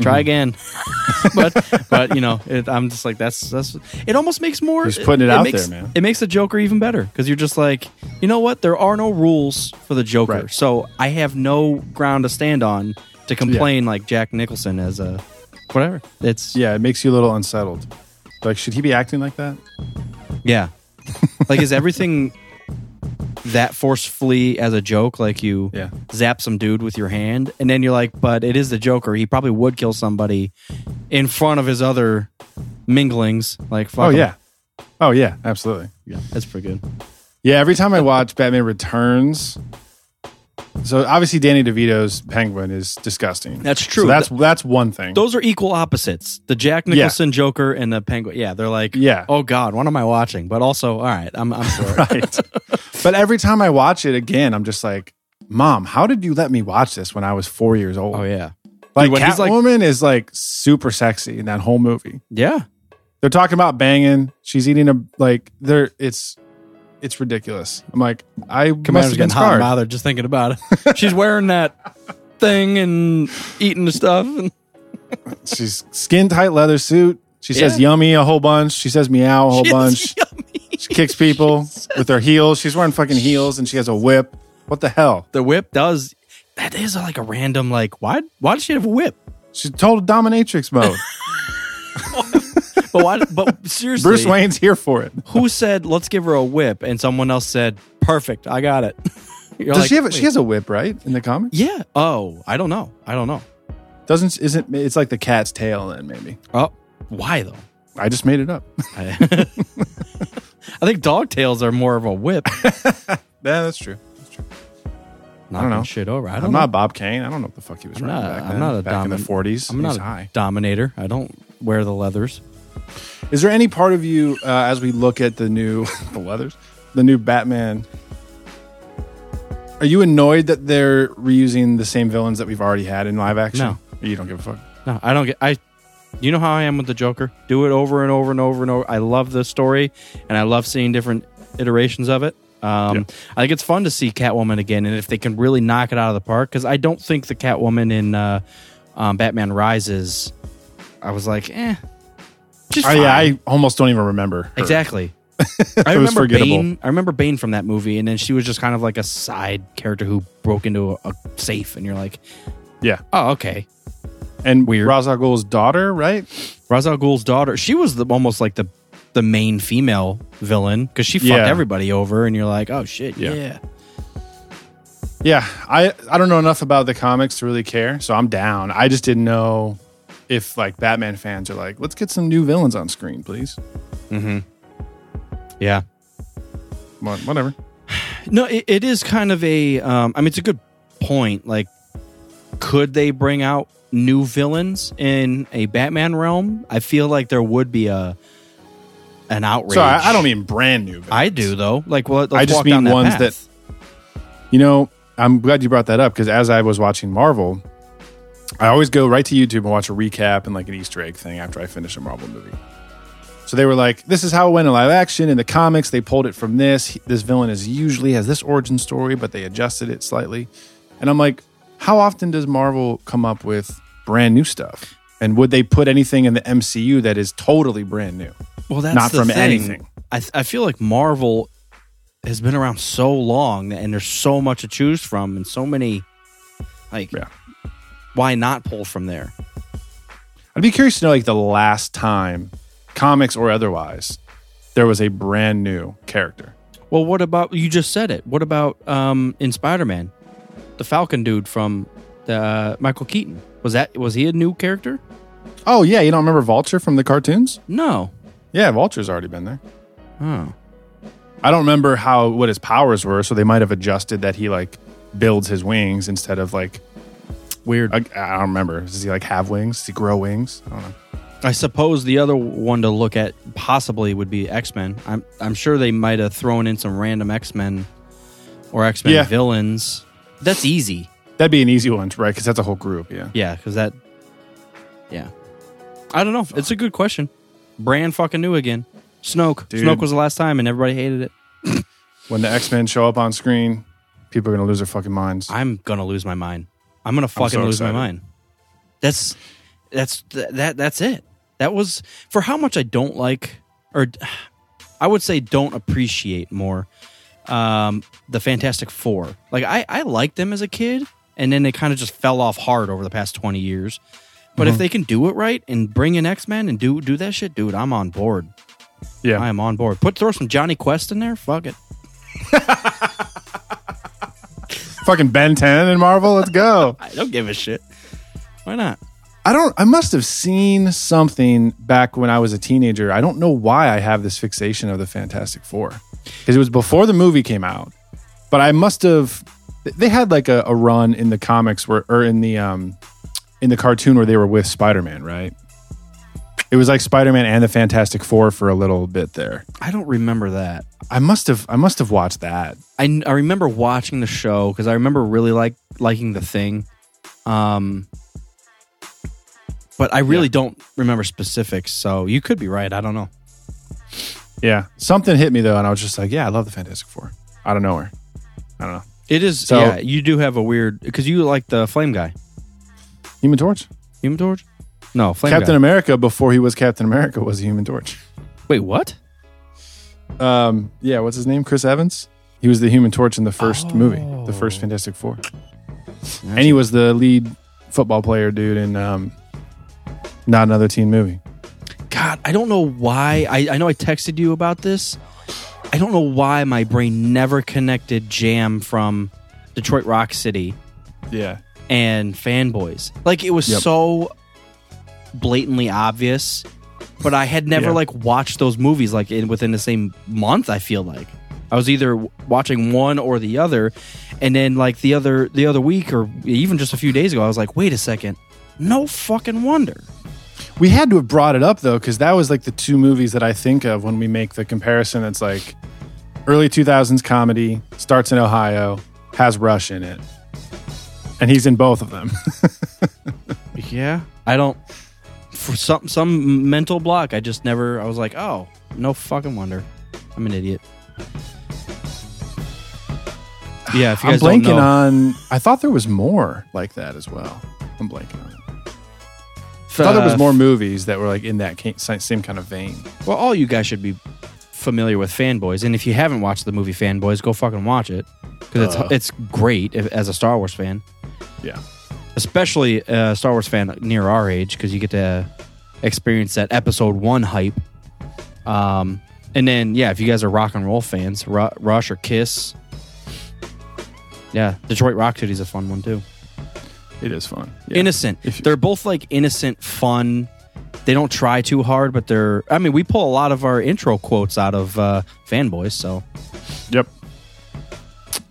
Try mm-hmm. again, *laughs* but but you know, it, I'm just like that's that's. It almost makes more. He's putting it out makes, there, man. It makes the Joker even better because you're just like, you know what? There are no rules for the Joker, Right. so I have no ground to stand on to complain like Jack Nicholson as a whatever. It's Yeah, it makes you a little unsettled. Like, should he be acting like that? Yeah. *laughs* like is everything that forcefully as a joke? Like you Yeah. zap some dude with your hand, and then you're like, but it is the Joker. He probably would kill somebody in front of his other minglings. Like, fuck Oh, 'em. yeah. Oh, yeah, absolutely. yeah, that's pretty good. Yeah, every time I watch Batman Returns, so obviously Danny DeVito's Penguin is disgusting. That's true. So that's that's one thing. Those are equal opposites. The Jack Nicholson Joker and the Penguin. Yeah, they're like, Yeah. oh God, what am I watching? But also, all right, I'm, I'm for *laughs* right. but every time I watch it again, I'm just like, Mom, how did you let me watch this when I was four years old? Oh yeah, Like Dude, he's like- Catwoman is like super sexy in that whole movie. yeah. They're talking about banging. She's eating a like. They're it's it's ridiculous. I'm like, I must Commander's have been getting hot and scarred. bothered just thinking about it. *laughs* She's wearing that thing and eating the stuff. And *laughs* She's skin tight leather suit. She says yummy a whole bunch. She says meow a whole bunch. She kicks people *laughs* with her heels. She's wearing fucking heels and she has a whip. What the hell? The whip does. That is like a random like. Why? Why does she have a whip? She's total dominatrix mode. But why? But seriously, Bruce Wayne's here for it. Who said let's give her a whip? And someone else said perfect. I got it. *laughs* You're Does like, she have? A, wait. she has a whip, right? In the comics, Yeah. Oh, I don't know. I don't know. doesn't isn't it's like the cat's tail? Then maybe Oh, why though? I just made it up. I, *laughs* I think dog tails are more of a whip. *laughs* yeah, that's true. Knocking know. shit over. I don't I'm know. not Bob Kane. I don't know what the fuck he was I'm running not, back I'm then. not a back in the domin- 40s. I'm not a high. dominator. I don't wear the leathers. Is there any part of you uh, as we look at the new *laughs* the leathers, the new Batman? Are you annoyed that they're reusing the same villains that we've already had in live action? No. Or you don't give a fuck. No, I don't get. I. You know how I am with the Joker. Do it over and over and over and over. I love the story, and I love seeing different iterations of it. Um, Yeah. I think it's fun to see Catwoman again, and if they can really knock it out of the park, because I don't think the Catwoman in uh, um, Batman Rises, I was like, eh, just Oh, yeah, I almost don't even remember. her. exactly. *laughs* I was remember forgettable. Bane. I remember Bane from that movie, and then she was just kind of like a side character who broke into a, a safe, and you're like, Yeah, oh, okay. and Weird. Ra's al Ghul's daughter, right? Ra's al Ghul's daughter. She was the, almost like the the main female villain because she fucked Yeah. everybody over, and you're like, oh shit, Yeah. yeah. Yeah, I I don't know enough about the comics to really care, so I'm down. I just didn't know if like Batman fans are like, let's get some new villains on screen, please. Mm-hmm. yeah. What- Whatever. No, it, it is kind of a. Um, I mean, it's a good point. Like, could they bring out new villains in a Batman realm? I feel like there would be a an outrage. So I, I don't mean brand new. Villains. I do though. Like, well, let's I just walk mean down that ones path. that- You know, I'm glad you brought that up because as I was watching Marvel, I always go right to YouTube and watch a recap and like an Easter egg thing after I finish a Marvel movie. So they were like, "This is how it went in live action. In the comics, they pulled it from this. This villain is usually has this origin story, but they adjusted it slightly." And I'm like, "How often does Marvel come up with brand new stuff? And would they put anything in the MCU that is totally brand new?" well, that's not from thing. anything. I I feel like Marvel has been around so long, and there's so much to choose from, and so many. Like, Yeah. Why not pull from there? I'd be curious to know like the last time, comics or otherwise, there was a brand new character. Well, what about you just said it? What about um in Spider Man, the Falcon dude from the uh, Michael Keaton? Was that was he a new character? Oh yeah, you don't remember Vulture from the cartoons? No. Yeah, Vulture's already been there. Oh. I don't remember how what his powers were, so they might have adjusted that he like builds his wings instead of like Weird. I, I don't remember. Does he like have wings? Does he grow wings? I don't know. I suppose the other one to look at possibly would be X Men. I'm I'm sure they might have thrown in some random X Men or X Men Yeah. villains. That's easy. That'd be an easy one, right? Because that's a whole group. Yeah. Yeah, because that. Yeah, I don't know. It's a good question. Brand fucking new again. Snoke. Dude. Snoke was the last time, and everybody hated it. When the X Men show up on screen, people are gonna lose their fucking minds. I'm gonna lose my mind. I'm gonna fucking so lose my mind. That's that's that that's it. That was for how much I don't like, or *sighs* I would say don't appreciate more. Um, the Fantastic Four. Like I I liked them as a kid, and then they kind of just fell off hard over the past twenty years. But Mm-hmm. if they can do it right and bring in X Men and do do that shit, dude, I'm on board. yeah. I am on board. Put throw some Jonny Quest in there. Fuck it. *laughs* fucking Ben 10 in Marvel. Let's go. *laughs* I don't give a shit. Why not? I don't. I must have seen something back when I was a teenager. I don't know why I have this fixation of the Fantastic Four because it was before the movie came out. But I must have. They had like a, a run in the comics where, or in the um, in the cartoon where they were with Spider Man, right? It was like Spider Man and the Fantastic Four for a little bit there. I don't remember that. I must have. I must have watched that. I, I remember watching the show because I remember really like liking the thing, um, but I really Yeah. don't remember specifics. So you could be right. I don't know. Yeah, something hit me though, and I was just like, "Yeah, I love the Fantastic Four. Out of nowhere. I don't know. It is. So- yeah, you do have a weird because you like the flame guy, Human Torch. Human Torch. No, flame Captain. America before he was Captain America was a Human Torch. Wait, what? Um, yeah, what's his name? Chris Evans. He was the Human Torch in the first movie, the first Fantastic Four, and he was the lead football player dude in um, not another teen movie. God, I don't know why. I, I know I texted you about this. I don't know why my brain never connected Jam from Detroit Rock City Yeah, and fanboys. Like it was Yep. so blatantly obvious, but I had never Yeah. like watched those movies like in within the same month. I feel like I was either watching one or the other, and then like the other the other week or even just a few days ago, I was like, wait a second, no fucking wonder. we had to have brought it up though because that was like the two movies that I think of when we make the comparison. It's like early two thousands comedy starts in Ohio, has Rush in it, and he's in both of them. *laughs* Yeah, I don't. For some some mental block, I just never. I was like, oh, no fucking wonder. I'm an idiot. Yeah, if you I'm guys don't blanking know, on. I thought there was more like that as well. I'm blanking on it. I thought there was uh, more movies that were like in that ca- same kind of vein. Well, all you guys should be familiar with Fanboys, and if you haven't watched the movie Fanboys, go fucking watch it because Uh. it's it's great if, as a Star Wars fan, Yeah, especially a Star Wars fan near our age because you get to experience that Episode One hype. Um, and then yeah, if you guys are rock and roll fans, Ru- Rush or Kiss, yeah, Detroit Rock City's a fun one too. it is fun. Yeah. innocent. If you- they're both like innocent, fun. They don't try too hard, but they're. I mean, we pull a lot of our intro quotes out of uh, fanboys, so Yep.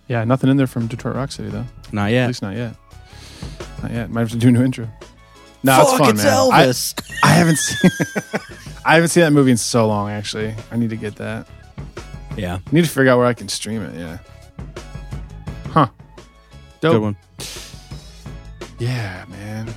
Yeah, nothing in there from Detroit Rock City though. not yet. At least not yet. Not yet. Might have to do a new intro. No, it's Fuck, fun, it's man. I- Elvis. I, haven't seen. *laughs* I haven't seen that movie in so long. Actually, I need to get that. yeah, I need to figure out where I can stream it. Yeah. Huh. Dope. good one. Yeah, man.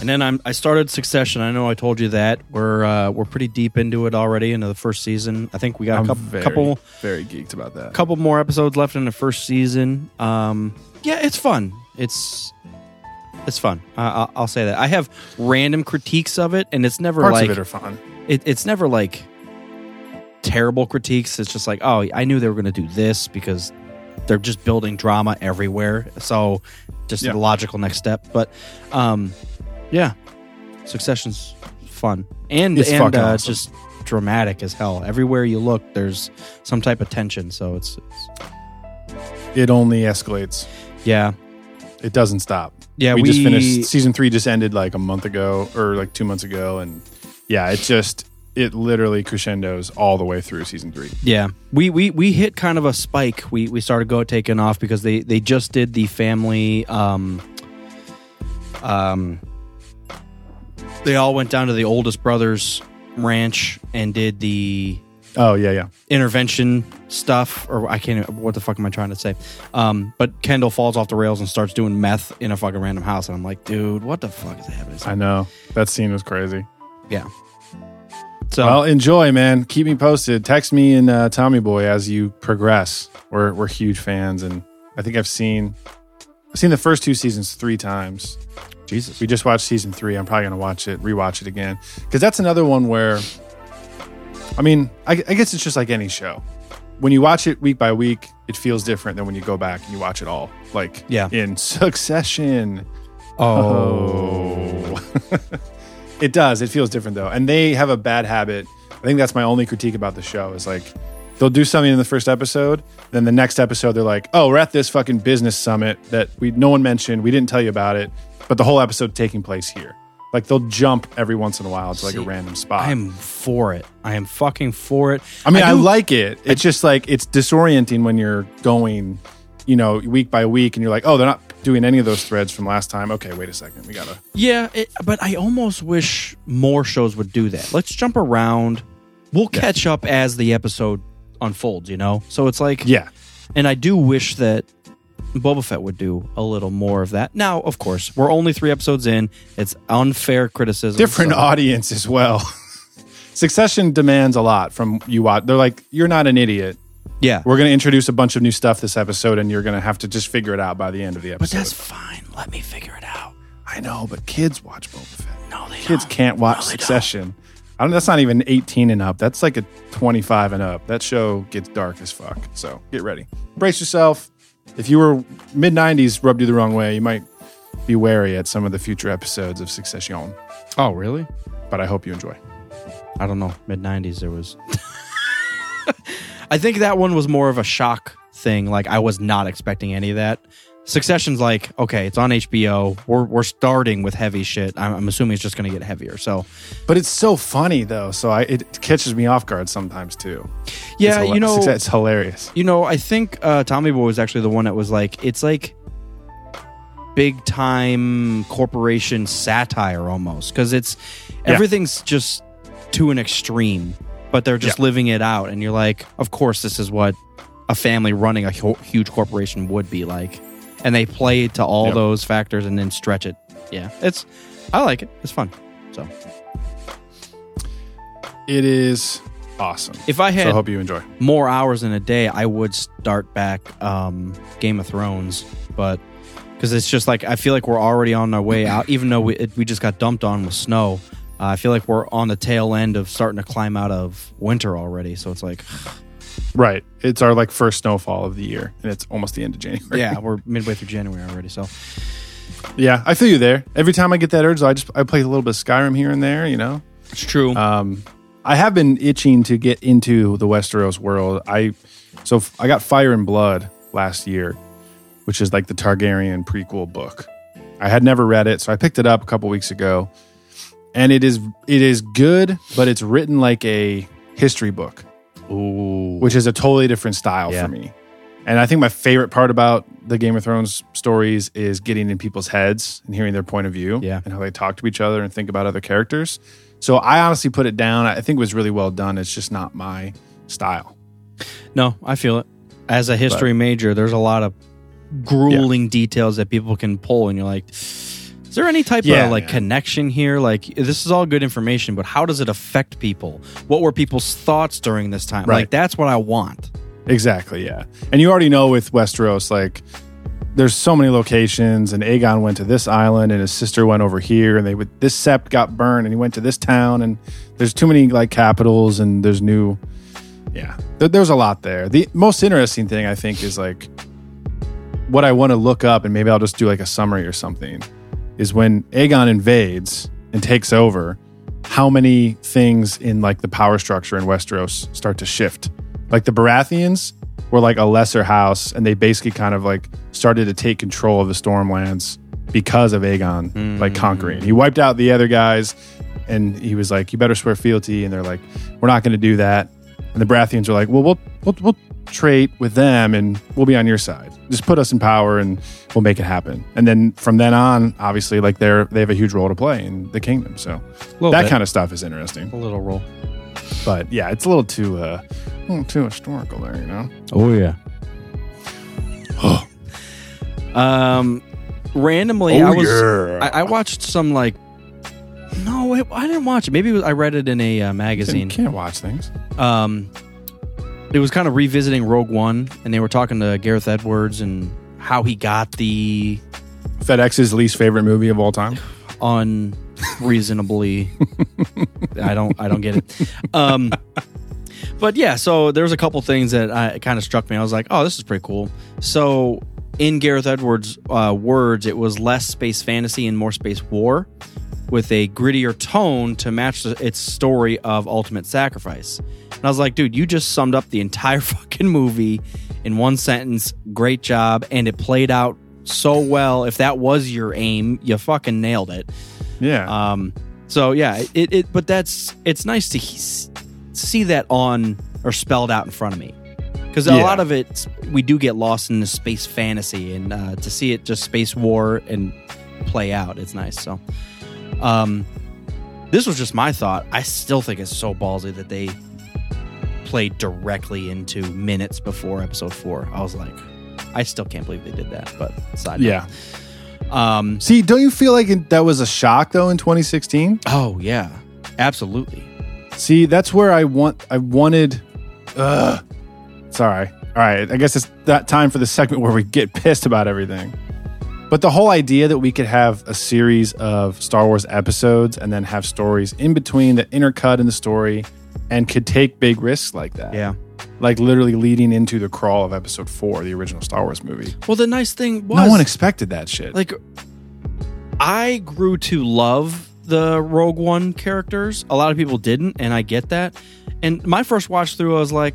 And then I'm. I started Succession. I know I told you that we're uh, we're pretty deep into it already into the first season. I think we got a I'm couple very, couple very geeked about that. couple more episodes left in the first season. Um, yeah, it's fun. It's it's fun. Uh, I'll, I'll say that. I have random critiques of it, and it's never Parts like of it are fun. it, it's never like terrible critiques. It's just like, oh, I knew they were going to do this because they're just building drama everywhere. So just Yeah. the logical next step. But um, yeah, Succession's fun and It's and uh, awesome. just dramatic as hell. Everywhere you look, there's some type of tension. So it's, it's It only escalates. yeah, It doesn't stop. Yeah. we, just finished season three. Just ended like a month ago or like two months ago, and yeah, it just it literally crescendos all the way through season three. Yeah, we we we hit kind of a spike. We we started go taking off because they they just did the family um um they all went down to the oldest brother's ranch and did the Oh yeah, yeah. intervention stuff, or I can't. even- What the fuck am I trying to say? Um, but Kendall falls off the rails and starts doing meth in a fucking random house, and I'm like, dude, what the fuck is happening? I know that scene was crazy. yeah. So Well, enjoy, man. Keep me posted. Text me and uh, Tommy Boy as you progress. We're we're huge fans, and I think I've seen I've seen the first two seasons three times. Jesus, We just watched season three. I'm probably gonna watch it, rewatch it again, because that's another one where, I mean, I, I guess it's just like any show. When you watch it week by week, it feels different than when you go back and you watch it all. Like Yeah. in *laughs* succession. oh, *laughs* It does. It feels different though. And they have a bad habit. I think that's my only critique about the show is like they'll do something in the first episode, then the next episode they're like, "Oh, we're at this fucking business summit that we no one mentioned. We didn't tell you about it, but the whole episode taking place here." Like they'll jump every once in a while to like a random spot. I am for it. I am fucking for it. I mean, I, do- like it. It's just like it's disorienting when you're going, you know, week by week, and you're like, "Oh, they're not doing any of those threads from last time." Okay, wait a second, we gotta. Yeah, it, but I almost wish more shows would do that. Let's jump around. We'll catch up as the episode unfolds, you know? So it's like, Yeah, and I do wish that Boba Fett would do a little more of that. Now, of course, we're only three episodes in. It's unfair criticism. different so- audience as well. *laughs* Succession demands a lot from you. Watch. They're like, you're not an idiot. Yeah. We're going to introduce a bunch of new stuff this episode, and you're going to have to just figure it out by the end of the episode. but that's fine. Let me figure it out. I know, but kids watch Boba Fett. No, they Kids don't. can't watch No. Succession. I don't, that's not even 18 and up. That's like a 25 and up. That show gets dark as fuck. So get ready. Brace yourself. If you were mid 90s rubbed you the wrong way, you might be wary at some of the future episodes of Succession. Oh, really? But I hope you enjoy. I don't know. Mid 90s, there was. *laughs* I think that one was more of a shock thing. Like, I was not expecting any of that. Succession's like, okay, it's on HBO. We're, we're starting with heavy shit. I'm, I'm assuming it's just going to get heavier. So, But it's so funny though, so I, it catches me off guard sometimes too. yeah, It's you know, it's hilarious. You know, I think uh, Tommy Boy was actually the one that was like, it's like big time corporation satire almost because it's Yeah. everything's just to an extreme, but they're just Yeah. living it out, and you're like, of course, this is what a family running a hu- huge corporation would be like, and they play to all Yep. those factors and then stretch it. Yeah, it's I like it. It's fun. So It is awesome. if I so I hope you enjoy. more hours in a day, I would start back um, Game of Thrones, but because it's just like I feel like we're already on our way out, even though we, it, we just got dumped on with snow. Uh, I feel like we're on the tail end of starting to climb out of winter already. So it's like, Right. It's our like first snowfall of the year, and it's almost the end of January. yeah, we're *laughs* midway through January already. So Yeah, I feel you there. Every time I get that urge, I just I play a little bit of Skyrim here and there. You know, it's true. um, I have been itching to get into the Westeros world. I so f- I got Fire and Blood last year, which is like the Targaryen prequel book. I had never read it, so I picked it up a couple weeks ago, and it is it is good, but it's written like a history book. Ooh, which is a totally different style Yeah. for me. And I think my favorite part about the Game of Thrones stories is getting in people's heads and hearing their point of view Yeah. and how they talk to each other and think about other characters. So I honestly put it down. I think it was really well done. It's just not my style. no, I feel it. As a history major, there's a lot of grueling details that people can pull, and you're like, is there any type Yeah, of like man. connection here? Like, this is all good information, but how does it affect people? What were people's thoughts during this time? Right. Like, that's what I want. Exactly, yeah. And you already know with Westeros, like there's so many locations, and Aegon went to this island, and his sister went over here, and they would this sept got burned, and he went to this town, and there's too many like capitals, and there's new, yeah. There, there's a lot there. The most interesting thing I think is like what I want to look up, and maybe I'll just do like a summary or something, is when Aegon invades and takes over, how many things in like the power structure in Westeros start to shift. Like the Baratheons were like a lesser house, and they basically kind of like started to take control of the Stormlands because of Aegon like mm. conquering. He wiped out the other guys, and he was like, "You better swear fealty," and they're like, "We're not going to do that." And the Baratheons are like, "Well, we'll we'll, we'll trait with them and we'll be on your side. Just put us in power and we'll make it happen. And then from then on, obviously, like they're they have a huge role to play in the kingdom. So that bit. kind of stuff is interesting. a little role. But yeah, it's a little too uh a little too historical there, you know? Oh yeah. *gasps* um, randomly, I was I, I watched some like. No, I didn't watch it. Maybe it was, I read it in a uh, You magazine. can't watch things. Um, it was kind of revisiting Rogue One, and they were talking to Gareth Edwards and how he got the FedEx's least favorite movie of all time. unreasonably. I don't. I don't get it. Um, but yeah, so there's a couple things that I, kind of struck me. I was like, oh, this is pretty cool. So in Gareth Edwards' uh, words, it was less space fantasy and more space war, with a grittier tone to match the, its story of ultimate sacrifice. And I was like, dude, you just summed up the entire *laughs* fucking movie in one sentence. Great job, and it played out so well. If that was your aim, you fucking nailed it. Yeah. Um, so yeah, it, it but that's it's nice to he- see that on or spelled out in front of me because a Yeah. lot of it we do get lost in the space fantasy and uh, to see it just space war and play out, it's nice. So, um, this was just my thought. I still think it's so ballsy that they played directly into minutes before episode four. I was like, I still can't believe they did that. But side note. yeah. Um. See, don't you feel like it, that was a shock though in 2016? Oh yeah. Absolutely. See, that's where I want. I wanted. Ugh. Sorry. All right. I guess it's that time for the segment where we get pissed about everything. But the whole idea that we could have a series of Star Wars episodes and then have stories in between that intercut in the story and could take big risks like that. Yeah. Like literally leading into the crawl of episode four, the original Star Wars movie. Well, the nice thing was no one expected that shit. like I grew to love the Rogue One characters. A lot of people didn't, and I get that. And my first watch through, I was like,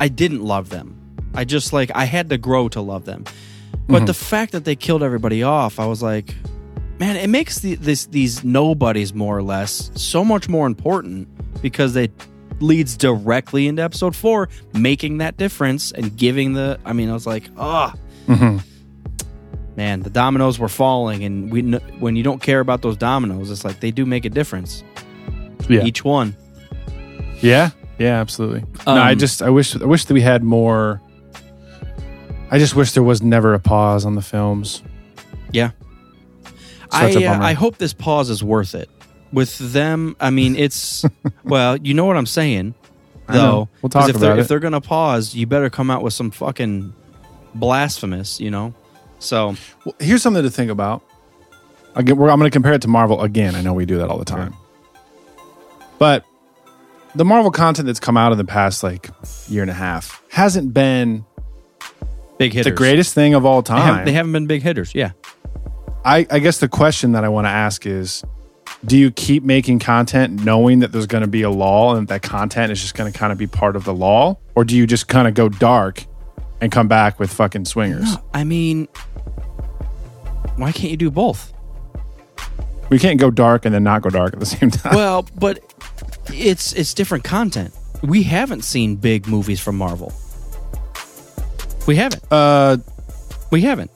I didn't love them. I just like I had to grow to love them. But mm-hmm. the fact that they killed everybody off, I was like, man, it makes the, this these nobodies more or less so much more important because it leads directly into episode four, making that difference and giving the. I mean, I was like, ah, man, the dominoes were falling, and we when you don't care about those dominoes, it's like they do make a difference. yeah. Each one. Yeah, yeah, absolutely. no, I Um, just I wish I wish that we had more. I just wish there was never a pause on the films. Yeah. Such I uh. I hope this pause is worth it. With them, I mean, it's *laughs* well, you know what I'm saying, though. We'll talk if about they're, it. If they're gonna pause, you better come out with some fucking blasphemous, you know. So Well, here's something to think about. Again, we're, I'm going to compare it to Marvel again. I know we do that all the time, but the Marvel content that's come out in the past like year and a half hasn't been big hitters. the greatest thing of all They time. haven't, they haven't been big hitters. Yeah. I, I guess the question that I want to ask is do you keep making content knowing that there's going to be a law and that content is just going to kind of be part of the law? Or do you just kind of go dark and come back with fucking swingers? I mean, why can't you do both? We can't go dark and then not go dark at the *laughs* same time. well, but it's it's different content. We haven't seen big movies from Marvel. We haven't. uh, We haven't.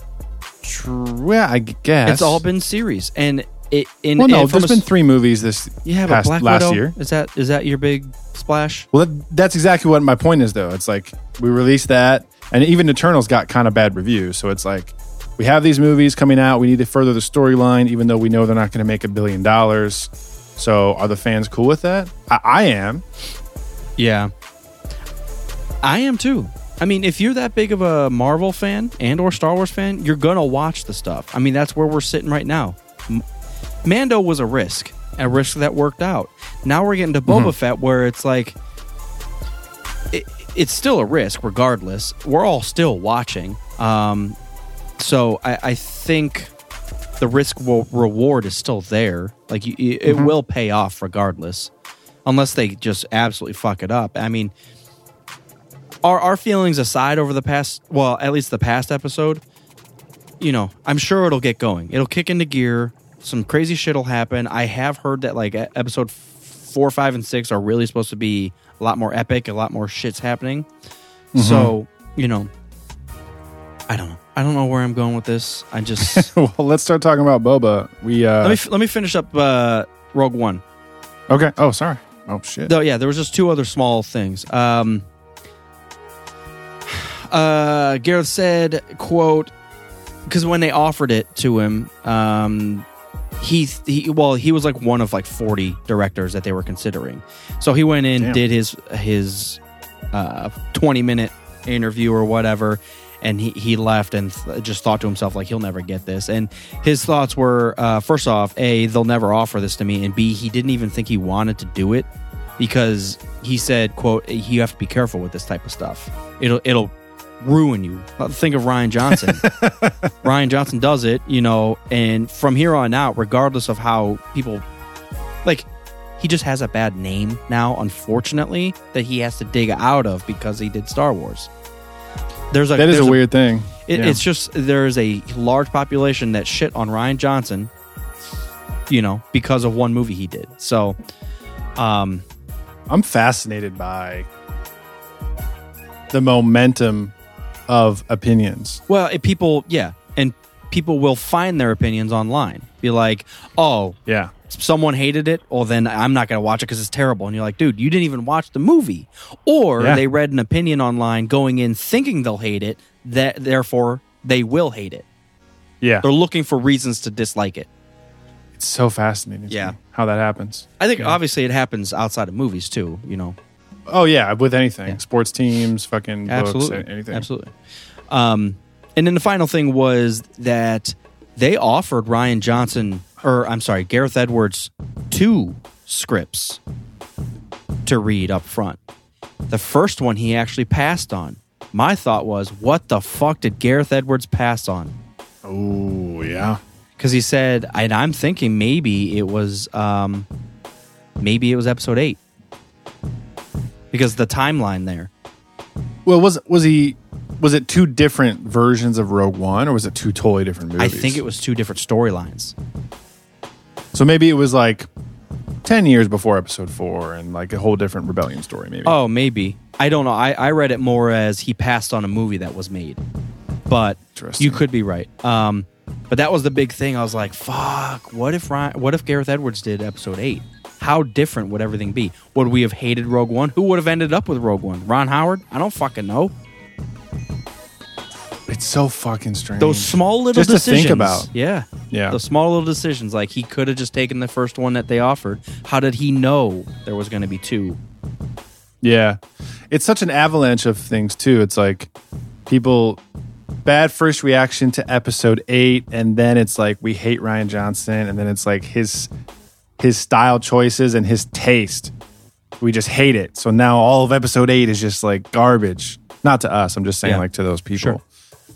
yeah, I guess. It's all been series, and it in Well, no, there's a been three movies this yeah, past, Black last Widow year. is that is that your big splash? Well, that, that's exactly what my point is, though. It's like we released that, and even Eternals got kind of bad reviews. So it's like we have these movies coming out. We need to further the storyline, even though we know they're not going to make a billion dollars. So are the fans cool with that? I, I am. Yeah, I am too. I mean, if you're that big of a Marvel fan and or Star Wars fan, you're gonna watch the stuff. I mean, that's where we're sitting right now. Mando was a risk, a risk that worked out. Now we're getting to Boba Fett, where it's like, it, it's still a risk, regardless. We're all still watching. Um, so I, I think the risk will, reward is still there. Like you, you- it will pay off regardless, unless they just absolutely fuck it up. I mean, our our feelings aside over the past, well, at least the past episode, you know, I'm sure it'll get going. It'll kick into gear. Some crazy shit will happen. I have heard that like episode four, five, and six are really supposed to be a lot more epic. A lot more shit's happening. So you know, I don't know. I don't know where I'm going with this. I just *laughs* well, let's start talking about Boba. We uh let me f- let me finish up uh, Rogue One. okay. Oh, sorry. Oh shit. Though, yeah, there was just two other small things. Um, *sighs* uh, Gareth said, "quote," because when they offered it to him, um, he, he well, he was like one of like forty directors that they were considering. So he went in, Damn. did his his uh, twenty minute interview or whatever. And he, he left and th- just thought to himself like he'll never get this. And his thoughts were uh, first off, a they'll never offer this to me, and b he didn't even think he wanted to do it because he said, "quote You have to be careful with this type of stuff. It'll it'll ruin you." Think of Rian Johnson. *laughs* Rian Johnson does it, you know, and from here on out, regardless of how people like, he just has a bad name now, unfortunately, that he has to dig out of because he did Star Wars. There's a that is there's a weird thing. it, Yeah. It's just there's a large population that shit on Rian Johnson, you know, because of one movie he did. So, um, I'm fascinated by the momentum of opinions. well, if people, yeah, and people will find their opinions online. Be like, oh, Yeah. someone hated it, well, then I'm not going to watch it because it's terrible. And you're like, dude, you didn't even watch the movie. Or Yeah. they read an opinion online going in thinking they'll hate it, that therefore they will hate it. Yeah. They're looking for reasons to dislike it. It's so fascinating. to Yeah. how that happens. I think obviously it happens outside of movies too, you know. Oh yeah, with anything, Yeah. sports teams, fucking Absolutely. books, anything. Absolutely. Um, and then the final thing was that they offered Rian Johnson, or I'm sorry, Gareth Edwards, two scripts to read up front. The first one he actually passed on. My thought was, what the fuck did Gareth Edwards pass on? Oh yeah. Because he said, and I'm thinking maybe it was, um, maybe it was episode eight. Because the timeline there. Well, was was he? Was it two different versions of Rogue One, or was it two totally different movies? I think it was two different storylines. So maybe it was like ten years before Episode Four, and like a whole different rebellion story. Maybe. Oh, maybe. I don't know. I, I read it more as he passed on a movie that was made. But you could be right. Um, but that was the big thing. I was like, fuck, what if Rian, what if Gareth Edwards did episode 8? How different would everything be? Would we have hated Rogue One? Who would have ended up with Rogue One? Ron Howard? I don't fucking know. it's so fucking strange. Those small little Just to decisions. think about. Yeah. Yeah. The small little decisions. Like he could have just taken the first one that they offered. How did he know there was going to be two? Yeah. It's such an avalanche of things too. It's like people bad first reaction to episode 8 and then it's like we hate Rian Johnson and then it's like his his style choices and his taste. We just hate it. So now all of episode 8 is just like garbage. Not to us, I'm just saying Yeah. like to those people. Sure.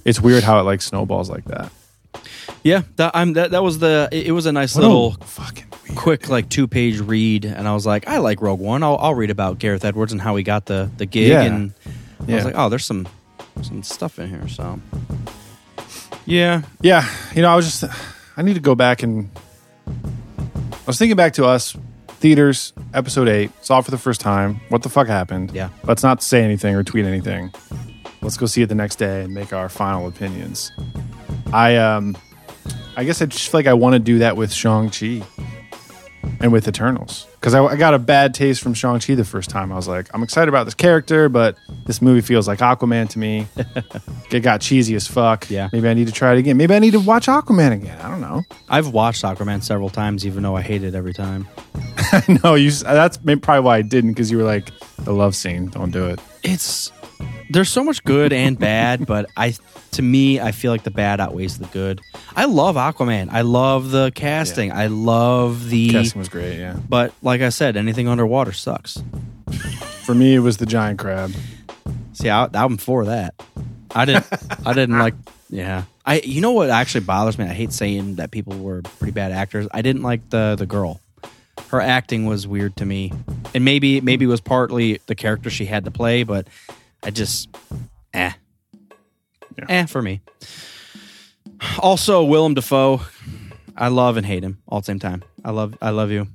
It's weird how it like snowballs like that. Yeah, that I'm that, that was the it, was a nice What little a fucking weird. quick like two page read, and I was like, I like Rogue One. I'll, I'll read about Gareth Edwards and how he got the the gig, Yeah. and I Yeah. was like, oh, there's some some stuff in here. So yeah, Yeah, you know, I was just I need to go back and was thinking back to us theaters episode 8 saw it for the first time. What the fuck happened? Yeah. let's not say anything or tweet anything. Let's go see it the next day and make our final opinions. I um i guess i just feel like i want to do that with shang-chi and with eternals because I, I got a bad taste from shang-chi the first time i was like i'm excited about this character but this movie feels like aquaman to me *laughs* it got cheesy as fuck Yeah. maybe i need to try it again maybe i need to watch aquaman again i don't know I've watched Aquaman several times, even though I hate it every time. *laughs* no, you. That's probably why I didn't because you were like the love scene. Don't do it. It's there's so much good and bad, *laughs* but I to me I feel like the bad outweighs the good. I love Aquaman. I love the casting. I love the Casting was great. Yeah. but like I said, anything underwater sucks. For me, it was the giant crab. See, I, I'm for that. I didn't. *laughs* I didn't like. Yeah. I. You know what actually bothers me? I hate saying that people were pretty bad actors. I didn't like the the girl. Her acting was weird to me, and maybe maybe it was partly the character she had to play, but I just eh Yeah. eh for me. Also, Willem Dafoe. I love and hate him all at the same time. I love I love you.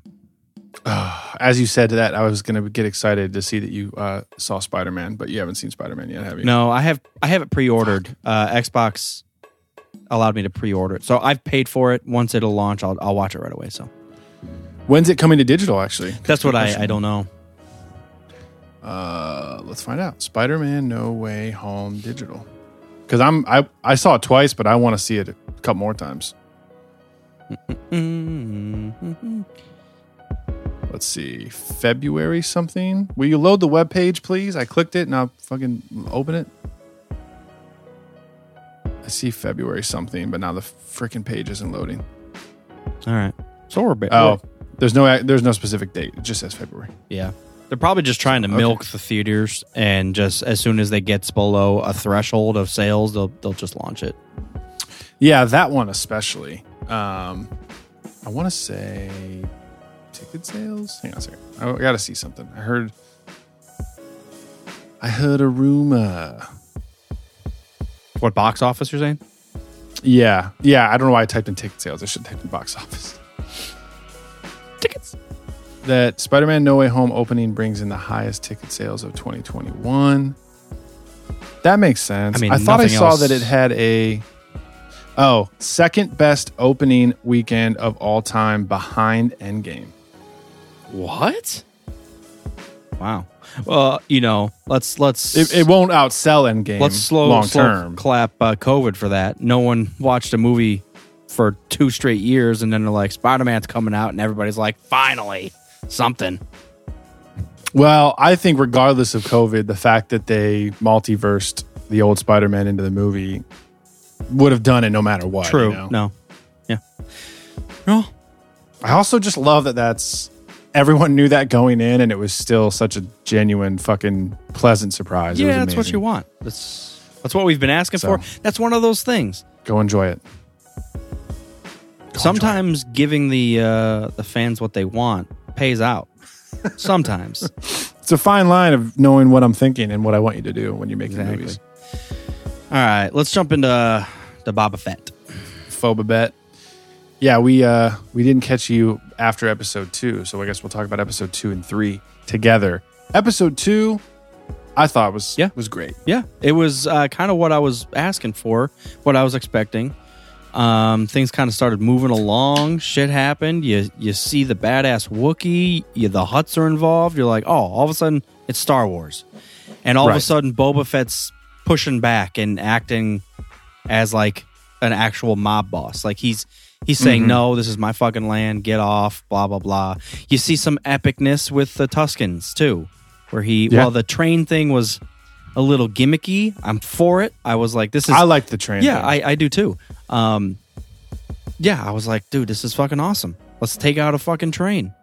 *sighs* As you said to that, I was going to get excited to see that you uh, saw Spider Man, but you haven't seen Spider Man yet, have you? No, I have I have it pre-ordered. Uh, Xbox allowed me to pre-order it, so I've paid for it. Once it'll launch, I'll I'll watch it right away. So When's it coming to digital? Actually, that's what I I don't know. Uh, let's find out. Spider Man No Way Home digital. Because I'm I I saw it twice, but I want to see it a couple more times. *laughs* Let's see, February something. Will you load the web page, please? I clicked it. Now fucking open it. I see February something, but now the freaking page isn't loading. All right, so we're ba- Oh, there's no there's no specific date. It just says February. yeah. They're probably just trying to milk the theaters, and just as soon as they gets below a threshold of sales, they'll they'll just launch it. Yeah, that one especially. Um, I want to say ticket sales. Hang on a second. I got to see something. I heard. I heard a rumor. What box office you're saying? Yeah, yeah. I don't know why I typed in ticket sales. I should type in box office. Tickets. That Spider-Man: No Way Home opening brings in the highest ticket sales of 2021. That makes sense. I I mean, mean, I thought I saw else- that it had a oh second best opening weekend of all time behind Endgame. What? Wow. Well, you know, let's let's It, it won't outsell Endgame. let's slow long slow term. clap uh, COVID for that. No one watched a movie for two straight years, and then they're like, Spider Man's coming out, and everybody's like, finally, something. Well, I think regardless of COVID, the fact that they multiversed the old Spider-Man into the movie would have done it no matter what. True. you know? No. Yeah. No. I also just love that that's everyone knew that going in, and it was still such a genuine, fucking pleasant surprise. Yeah, that's what you want. That's that's what we've been asking So. for. That's one of those things. Go enjoy it. Sometimes giving the uh, the fans what they want pays out. Sometimes. *laughs* It's a fine line of knowing what I'm thinking and what I want you to do when you're making Exactly. movies. All right, let's jump into uh, the Boba Fett. Phobabet. Yeah, we uh we didn't catch you after episode two, so I guess we'll talk about episode two and three together. Episode two, I thought was Yeah. was great. Yeah, it was uh, kind of what I was asking for, what I was expecting. Um, things kind of started moving along. Shit happened. You you see the badass Wookiee. You, the Hutts are involved. You're like, oh, all of a sudden it's Star Wars, and all of a sudden Boba Fett's pushing back and acting as like an actual mob boss. Like he's he's saying, Mm-hmm. no, this is my fucking land. Get off. Blah blah blah. You see some epicness with the Tuskens too, where he Yeah. well the train thing was a little gimmicky. I'm for it. I was like, this is I like the train. yeah. I, I do too. Um, yeah, I was like, dude, this is fucking awesome. Let's take out a fucking train.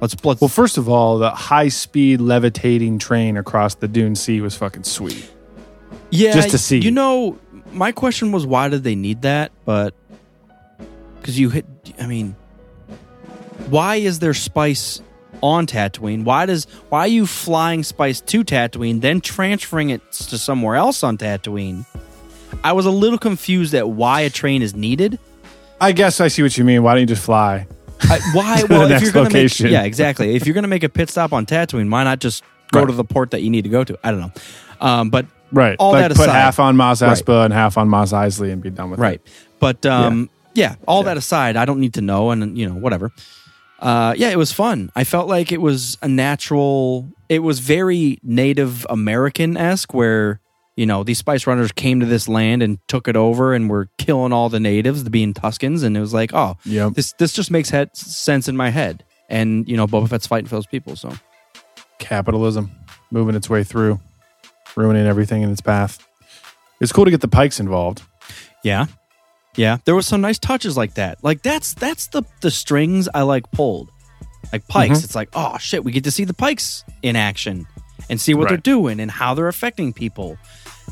Let's let's. well, first of all, the high speed levitating train across the Dune Sea was fucking sweet. yeah, just to see. You know, my question was, why did they need that? But because you hit, I mean, why is there spice on Tatooine? Why does why are you flying spice to Tatooine, then transferring it to somewhere else on Tatooine? I was a little confused at why a train is needed. I guess I see what you mean. Why don't you just fly? I, why? *laughs* Well, if next you're gonna location. make yeah, exactly. If you're gonna make a pit stop on Tatooine, why not just go Right. to the port that you need to go to? I don't know. Um, but Right. All like that put aside- half on Mos Right. Espa and half on Mos Eisley and be done with right. it. But um, yeah. all that aside, I don't need to know, and you know, whatever. Uh, yeah, it was fun. I felt like it was a natural. It was very Native American esque, where you know these Spice Runners came to this land and took it over, and were killing all the natives, the being Tuskens, and it was like, oh, Yep. this this just makes head, sense in my head. And you know, Boba Fett's fighting for those people, so Capitalism moving its way through, ruining everything in its path. It's cool to get the Pikes involved. Yeah. Yeah. There was some nice touches like that. Like that's that's the the strings I like pulled. Like pikes. Mm-hmm. It's like, oh shit, we get to see the pikes in action and see what they're doing and how they're affecting people.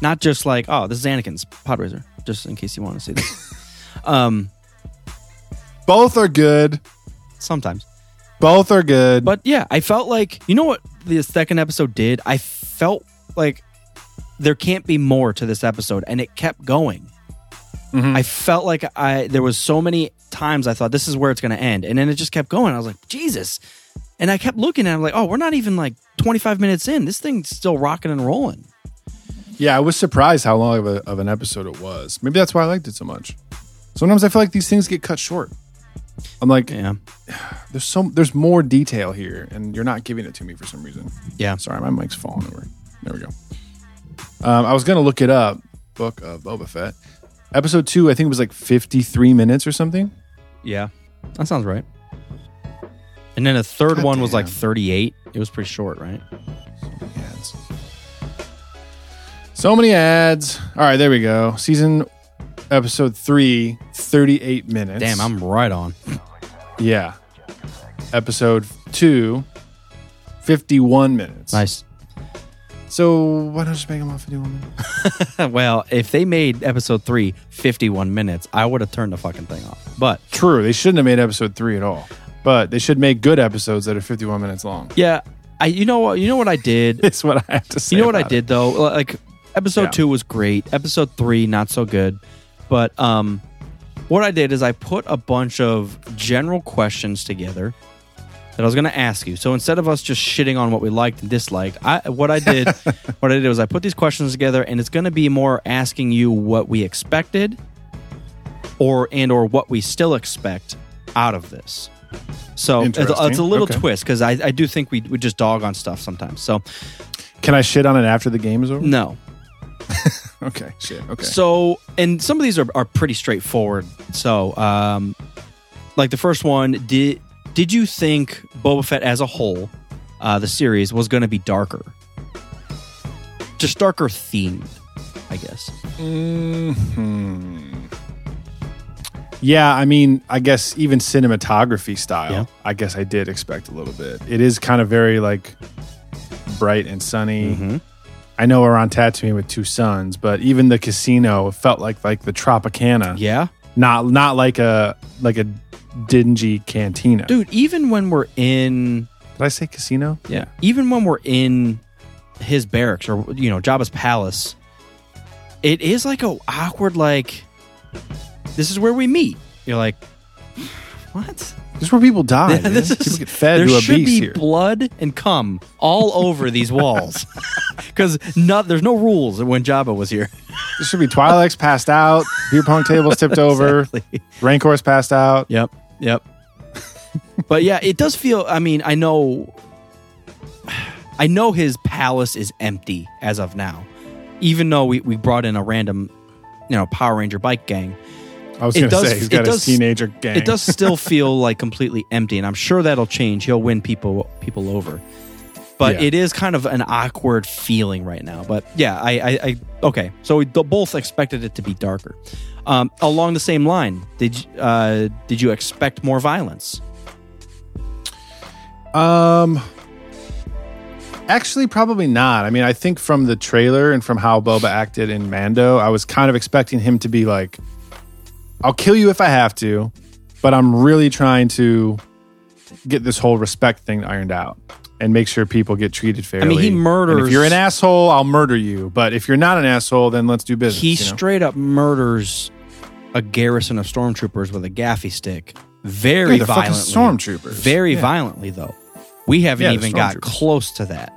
Not just like, oh, this is Anakin's pod racer, just in case you want to see this. *laughs* um, Both are good. sometimes. Both are good. But yeah, I felt like you know what the second episode did? I felt like there can't be more to this episode and it kept going. I felt like I there was so many times I thought this is where it's going to end and then it just kept going. I was like, "Jesus." And I kept looking at it like, oh, we're not even like 25 minutes in. This thing's still rocking and rolling. Yeah, I was surprised how long of, a, of an episode it was. Maybe that's why I liked it so much. Sometimes I feel like these things get cut short. I'm like, Yeah. *sighs* there's so there's more detail here, and you're not giving it to me for some reason. Yeah. Sorry, my mic's falling over. There we go. Um, I was gonna look it up. Book of Boba Fett, episode two. I think it was like 53 minutes or something. Yeah. That sounds right. And then a third God one was like 38. It was pretty short, right? So many ads. All right, there we go. Season episode three, 38 minutes. Damn, I'm right on. Yeah. Episode two, 51 minutes. Nice. So why don't you make them all 51 minutes? *laughs* well, if they made episode three 51 minutes, I would have turned the fucking thing off. But True. They shouldn't have made episode three at all. But they should make good episodes that are 51 minutes long. yeah, I you know what you know what I did? *laughs* It's what I have to say. You know what I did though? Like episode Yeah. two was great. Episode three not so good. But um, what I did is I put a bunch of general questions together that I was going to ask you. So instead of us just shitting on what we liked and disliked, I what I did *laughs* what I did was I put these questions together, and it's going to be more asking you what we expected, or and or what we still expect out of this. So it's, it's a little Okay. twist because I, I do think we, we just dog on stuff sometimes. So Can I shit on it after the game is over? no, *laughs* Okay. Shit. Okay. So, and some of these are, are pretty straightforward. So, um, like the first one, did did you think Boba Fett as a whole, uh, the series was going to be darker, just darker themed, I guess. hmm Yeah, I mean, I guess even cinematography style, Yeah. I guess I did expect a little bit. It is kind of very like bright and sunny. Mm-hmm. I know we're on Tatooine with two suns, but even the casino felt like like the Tropicana, Yeah, not not like a like a dingy cantina. dude. Even when we're in, Did I say casino? yeah, even when we're in his barracks or you know Jabba's palace, it is like a awkward like. This is where we meet. You're like, what? This is where people die. *laughs* man. this is, people get fed there to a should beast be here. blood and cum all over these *laughs* walls *laughs* because not there's no rules when Jabba was here. There should be Twi'leks passed out, beer pong tables tipped over, Exactly. Rancor's passed out. Yep, yep. but yeah, it does feel. I mean, I know, I know his palace is empty as of now, even though we, we brought in a random, you know, Power Ranger bike gang. I was It going to does- say he's got does- his teenager gang. It does still feel like completely empty, and I'm sure that'll change. He'll win people people over. But Yeah. it is kind of an awkward feeling right now. But yeah, I, I, I okay. So we both expected it to be darker. Um, along the same line, did you, uh, did you expect more violence? Um, actually, probably not. I mean, I think from the trailer and from how Boba acted in Mando, I was kind of expecting him to be like, "I'll kill you if I have to," but I'm really trying to get this whole respect thing ironed out and make sure people get treated fairly. I mean, he And murders- if you're an asshole, I'll murder you. But if you're not an asshole, then let's do business. He you know? straight up murders a garrison of stormtroopers with a gaffi stick, very Yeah, violently. stormtroopers. very Yeah. violently though. We haven't Yeah, even got close to that.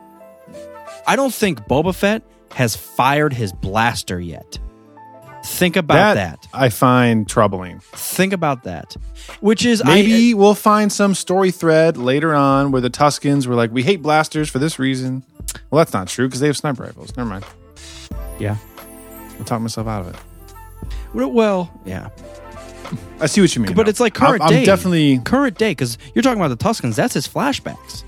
I don't think Boba Fett has fired his blaster yet. Think about that. I find troubling. Think about that. Which is I- Maybe we'll find some story thread later on where the Tuskens were like, "We hate blasters for this reason." Well, that's not true because they have sniper rifles. Never mind. yeah. I'll talk myself out of it. Well, yeah. I see what you mean. But though. it's like current I'm, day. I'm definitely. current day because you're talking about the Tuskens. That's his flashbacks.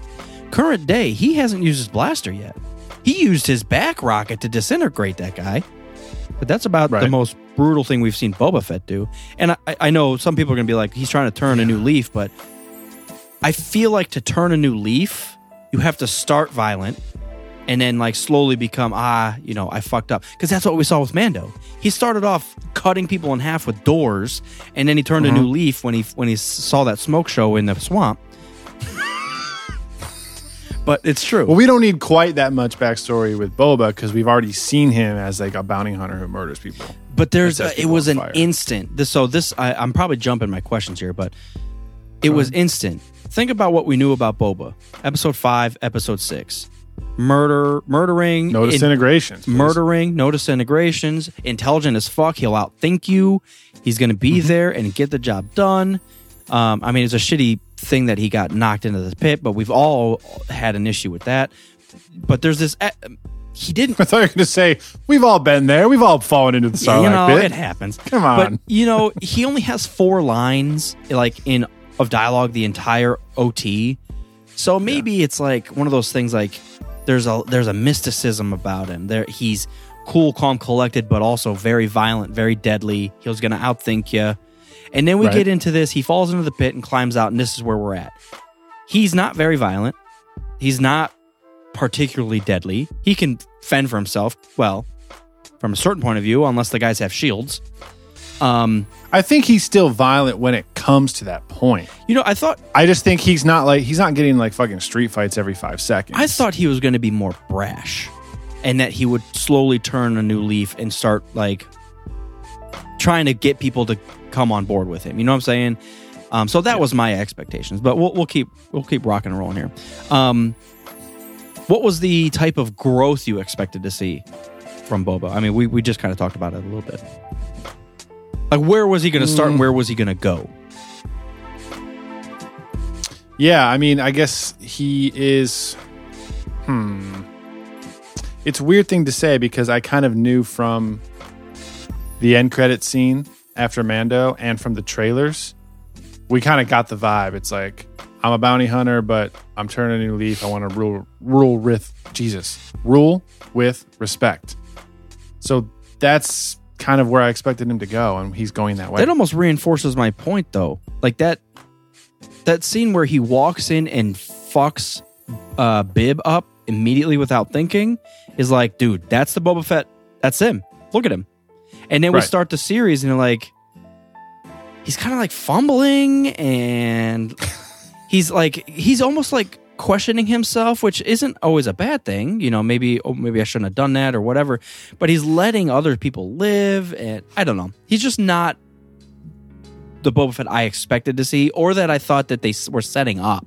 Current day, he hasn't used his blaster yet. He used his back rocket to disintegrate that guy. But that's about the most brutal thing we've seen Boba Fett do. And I, I know some people are going to be like, he's trying to turn a new leaf, but I feel like to turn a new leaf, you have to start violent and then like slowly become ah you know i fucked up. Because that's what we saw with mando. He started off cutting people in half with doors and then he turned a new leaf when he when he saw that smoke show in the swamp but it's true Well, we don't need quite that much backstory with Boba because we've already seen him as like a bounty hunter who murders people. but there's That a, it was an fire. instant this, so this I, i'm probably jumping my questions here but it was instant think about what we knew about Boba. Episode five, episode six, murder, murdering, No in- disintegrations. please. murdering, no disintegrations, intelligent as fuck. He'll outthink you. He's going to be Mm-hmm. there and get the job done. Um, I mean, it's a shitty thing that he got knocked into the pit, but we've all had an issue with that. But there's this. eh, He didn't *laughs* I thought you were going to say we've all been there. We've all fallen into the Yeah, you know, pit. it happens. Come But on. you know, he only has four lines like in of dialogue the entire OT. So maybe it's like one of those things like there's a there's a mysticism about him. There he's cool, calm, collected, but also very violent, very deadly. He was gonna outthink you. And then we Right. get into this. He falls into the pit and climbs out, and this is where we're at. He's not very violent. He's not particularly deadly. He can fend for himself. Well, from a certain point of view, unless the guys have shields. Um, I think he's still violent when it comes to that point. you know, I thought I just think he's not like he's not getting like fucking street fights every five seconds. I thought he was going to be more brash, and that he would slowly turn a new leaf and start like trying to get people to come on board with him. You know what I'm saying? Um, so that was my expectations, but we'll, we'll keep we'll keep rocking and rolling here. Um, what was the type of growth you expected to see from Boba? I mean, we, we just kind of talked about it a little bit. Like, where was he going to start and where was he going to go? Yeah, I mean, I guess he is. Hmm. It's a weird thing to say because I kind of knew from the end credit scene after Mando and from the trailers, we kind of got the vibe. It's like I'm a bounty hunter, but I'm turning a new leaf. I want to rule, rule with Jesus, rule with respect. So that's kind of where I expected him to go, and he's going that way. That almost reinforces my point, though. Like that that scene where he walks in and fucks uh, Bib up immediately without thinking is like, dude, that's the Boba Fett. That's him. Look at him. And then we Right. start the series, and like, he's kind of like fumbling, and *laughs* he's like, he's almost like questioning himself, which isn't always a bad thing. You know, maybe, oh, maybe I shouldn't have done that or whatever. But he's letting other people live, and I don't know. He's just not the Boba Fett I expected to see, or that I thought that they were setting up.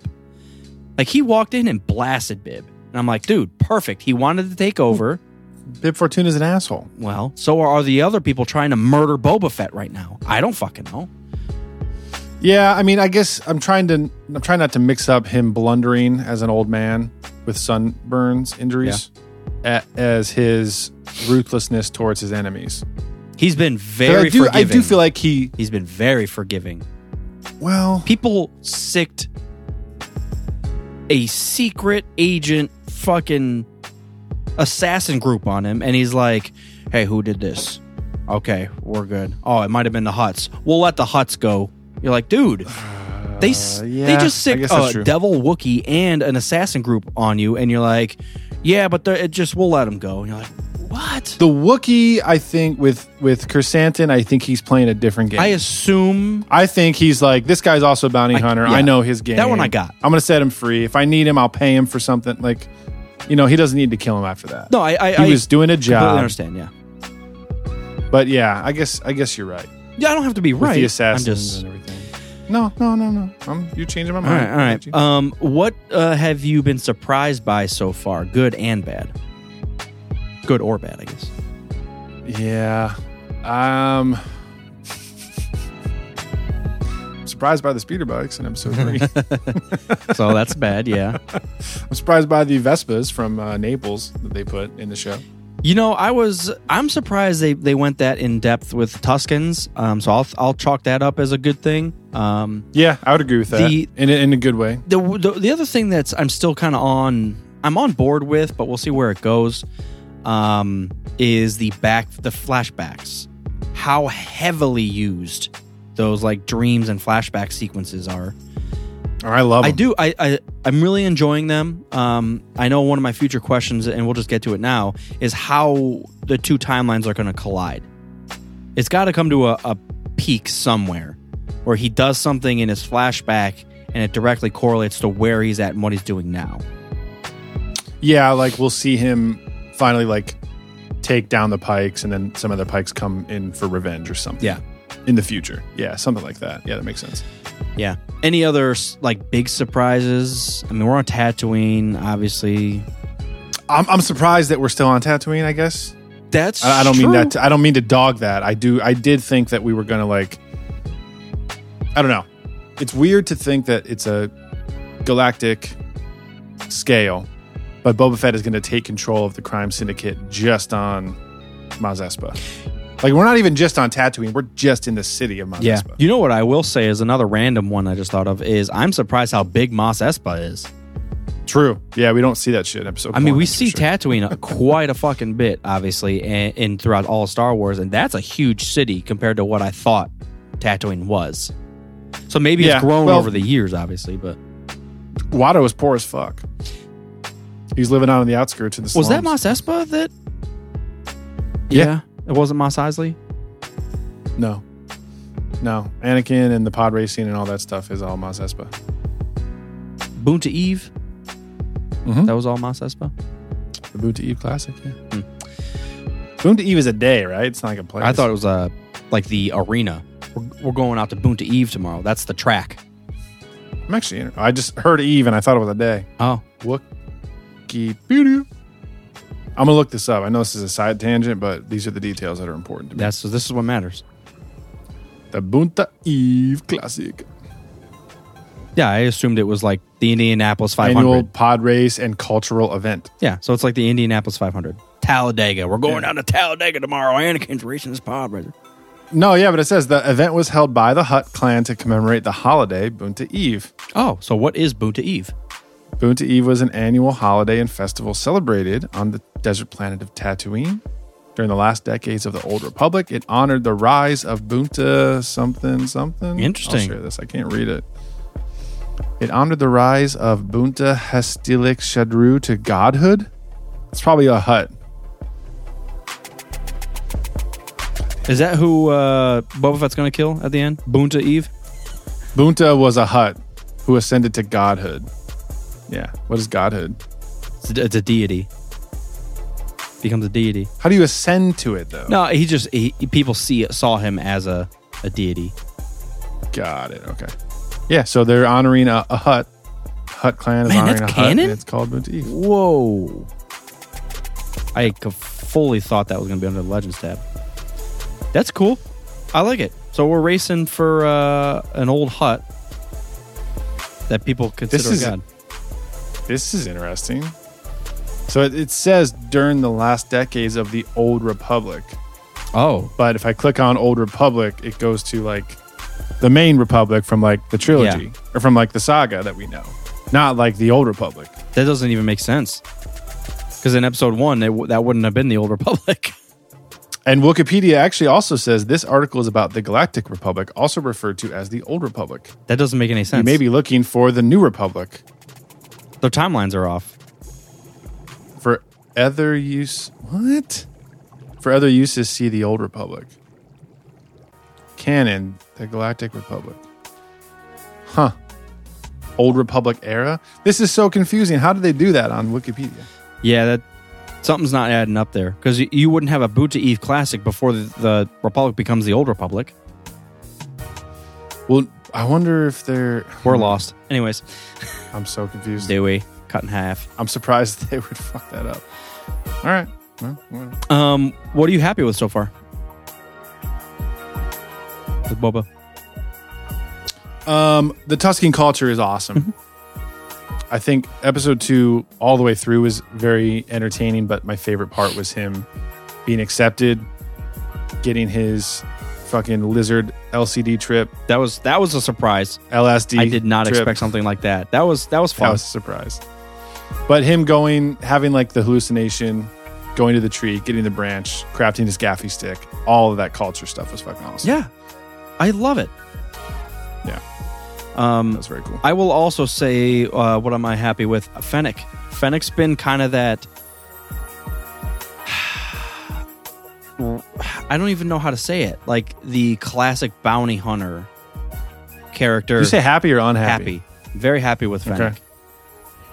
Like he walked in and blasted Bib, and I'm like, dude, perfect. He wanted to take over. Bib Fortuna's an asshole. Well, so are the other people trying to murder Boba Fett right now. I don't fucking know. Yeah, I mean, I guess I'm trying to I'm trying not to mix up him blundering as an old man with sunburns injuries a- as his ruthlessness towards his enemies. He's been very I do, I do feel like he he's been very forgiving. well, People sicked a secret agent fucking assassin group on him, and he's like, "Hey, who did this? Okay, we're good. Oh, it might have been the Hutts. We'll let the Hutts go." You're like, dude. They Uh, yeah, they just sick a devil Wookie and an assassin group on you, and you're like, yeah, but it just we'll let them go. And you're like, what? the Wookie, I think with with Krrsantan, I think he's playing a different game. I assume I think he's like this guy's also a bounty I- hunter. yeah. I know his game. That one I got. I'm gonna set him free. If I need him, I'll pay him for something. Like, you know, he doesn't need to kill him after that. no, I I, he I was doing a job. understand. Yeah, But yeah, I guess I guess you're right yeah, I don't have to be with right. the I'm assassins just and everything. No, no, no, no. I'm you're changing my all mind. right, all right. Um, what uh, have you been surprised by so far, good and bad? Good or bad, I guess. Yeah. Um I'm surprised by the speeder bikes in episode three. So that's bad. Yeah. *laughs* I'm surprised by the Vespas from uh, Naples that they put in the show. You know, I was I'm surprised they they went that in depth with Tuskens. Um, so I'll I'll chalk that up as a good thing. Um, Yeah, I would agree with that The- in, a, in a good way. the, the the other thing that's I'm still kind of on I'm on board with, but we'll see where it goes. Um, is the back the flashbacks? How heavily used those like dreams and flashback sequences are. Oh, I love I do. I, I I'm really enjoying them. Um, I know one of my future questions, and we'll just get to it now, is how the two timelines are going to collide. It's got to come to a, a peak somewhere, where he does something in his flashback, and it directly correlates to where he's at and what he's doing now. Yeah, like we'll see him finally like take down the pikes and then some other pikes come in for revenge or something. Yeah. In the future. Yeah, something like that. Yeah, that makes sense. Yeah. Any other like big surprises? I mean, we're on Tatooine, obviously. I'm, I'm surprised that we're still on Tatooine. I guess That's I, I don't mean that. To, I don't mean to dog that. I do. I did think that we were gonna like. I don't know. It's weird to think that it's a galactic scale, but Boba Fett is going to take control of the crime syndicate just on Mos Espa. Like we're not even just on Tatooine. We're just in the city of Mos Yeah. Espa. You know what I will say is another random one I just thought of is I'm surprised how big Mos Espa is. True. Yeah, we don't see that shit in episode. I mean, we see sure. Tatooine *laughs* quite a fucking bit, obviously, and, and throughout all of Star Wars, and that's a huge city compared to what I thought Tatooine was. So maybe Yeah, it's grown well- over the years, obviously, but Watto was poor as fuck. He's living out on the outskirts of the. City. Was that. Mos Espa that? Yeah. It wasn't Mos Eisley. No. No. Anakin and the pod racing and all that stuff is all Mos Espa. Boonta Eve. Mhm. That was all Mos Espa. The Boonta Eve Classic, yeah. Boonta Eve is a day, right? It's not like a place. I thought it was uh, like the arena. We're, we're going out to Boonta Eve tomorrow. That's the track. I'm actually. I just heard Eve and I thought it was a day. Oh, Wikipedia. I'm gonna look this up. I know this is a side tangent, but these are the details that are important to me. that's this is what matters. the Boonta Eve Classic Yeah, I assumed it was like the Indianapolis 500. annual pod race and cultural event. Yeah, so it's like the Indianapolis 500. Talladega. We're going down to Talladega tomorrow. Anakin's racing his pod brother. No, yeah, but it says the event was held by the Hutt clan to commemorate the holiday Boonta Eve. Oh, so what is Boonta Eve? Boonta Eve was an annual holiday and festival celebrated on the desert planet of Tatooine. During the last decades of the Old Republic, it honored the rise of Boonta something something. Interesting. I'll share this. I can't read it. It honored the rise of Boonta Hestilik Shadru to godhood. It's probably a Hutt. Is that who uh, Boba Fett's going to kill at the end? Boonta Eve? Boonta was a Hutt who ascended to godhood. Yeah. What is godhood? It's a, it's a deity. Becomes a deity. How do you ascend to it though? No, he just he, people see saw him as a, a deity. Got it. Okay. Yeah, so they're honoring a, a Hutt. Hutt clan is Man, honoring that's a Hutt. canon? and It's called Eve. Whoa! I fully thought that was going to be under the Legends tab. That's cool. I like it. So we're racing for uh, an old Hutt that people consider This is- a god. This is interesting. So it, it says during the last decades of the Old Republic, Oh, but if I click on Old Republic, it goes to like the main Republic from like the trilogy Yeah. or from like the saga that we know, not like the Old Republic. that doesn't even make sense. Because in episode one, w- that wouldn't have been the old Republic. *laughs* And Wikipedia actually also says this article is about the Galactic Republic, also referred to as the Old Republic. that doesn't make any sense. You may be looking for the New Republic their timelines are off. for other use. What? For other uses, see the Old Republic. Canon, the Galactic Republic. Huh. Old Republic era? This is so confusing. How did they do that on Wikipedia? Yeah, that something's not adding up there. Because you, you wouldn't have a Boonta Eve Classic before the, the Republic becomes the old Republic. Well, I wonder if they're. We're lost. Anyways, *laughs* I'm so confused. Dewey cut in half. I'm surprised *laughs* they would fuck that up. All right. Well, whatever. Um, what are you happy with so far? With Boba. Um, the Tusken culture is awesome. I think episode two all the way through was very entertaining, but my favorite part was him being accepted, getting his fucking lizard LCD trip, That was that was a surprise. LSD. I did not trip. expect something like that. That was that was fun. That was a surprise. But him going, having like the hallucination, going to the tree, getting the branch, crafting his gaffi stick, all of that culture stuff was fucking awesome. yeah, I love it. Yeah. Um, That was very cool. I will also say, uh, what am I happy with? Fennec. Fennec's been kind of that. I don't even know how to say it. Like the classic bounty hunter character. You say happy or unhappy? happy? Very happy with Fennec. Okay.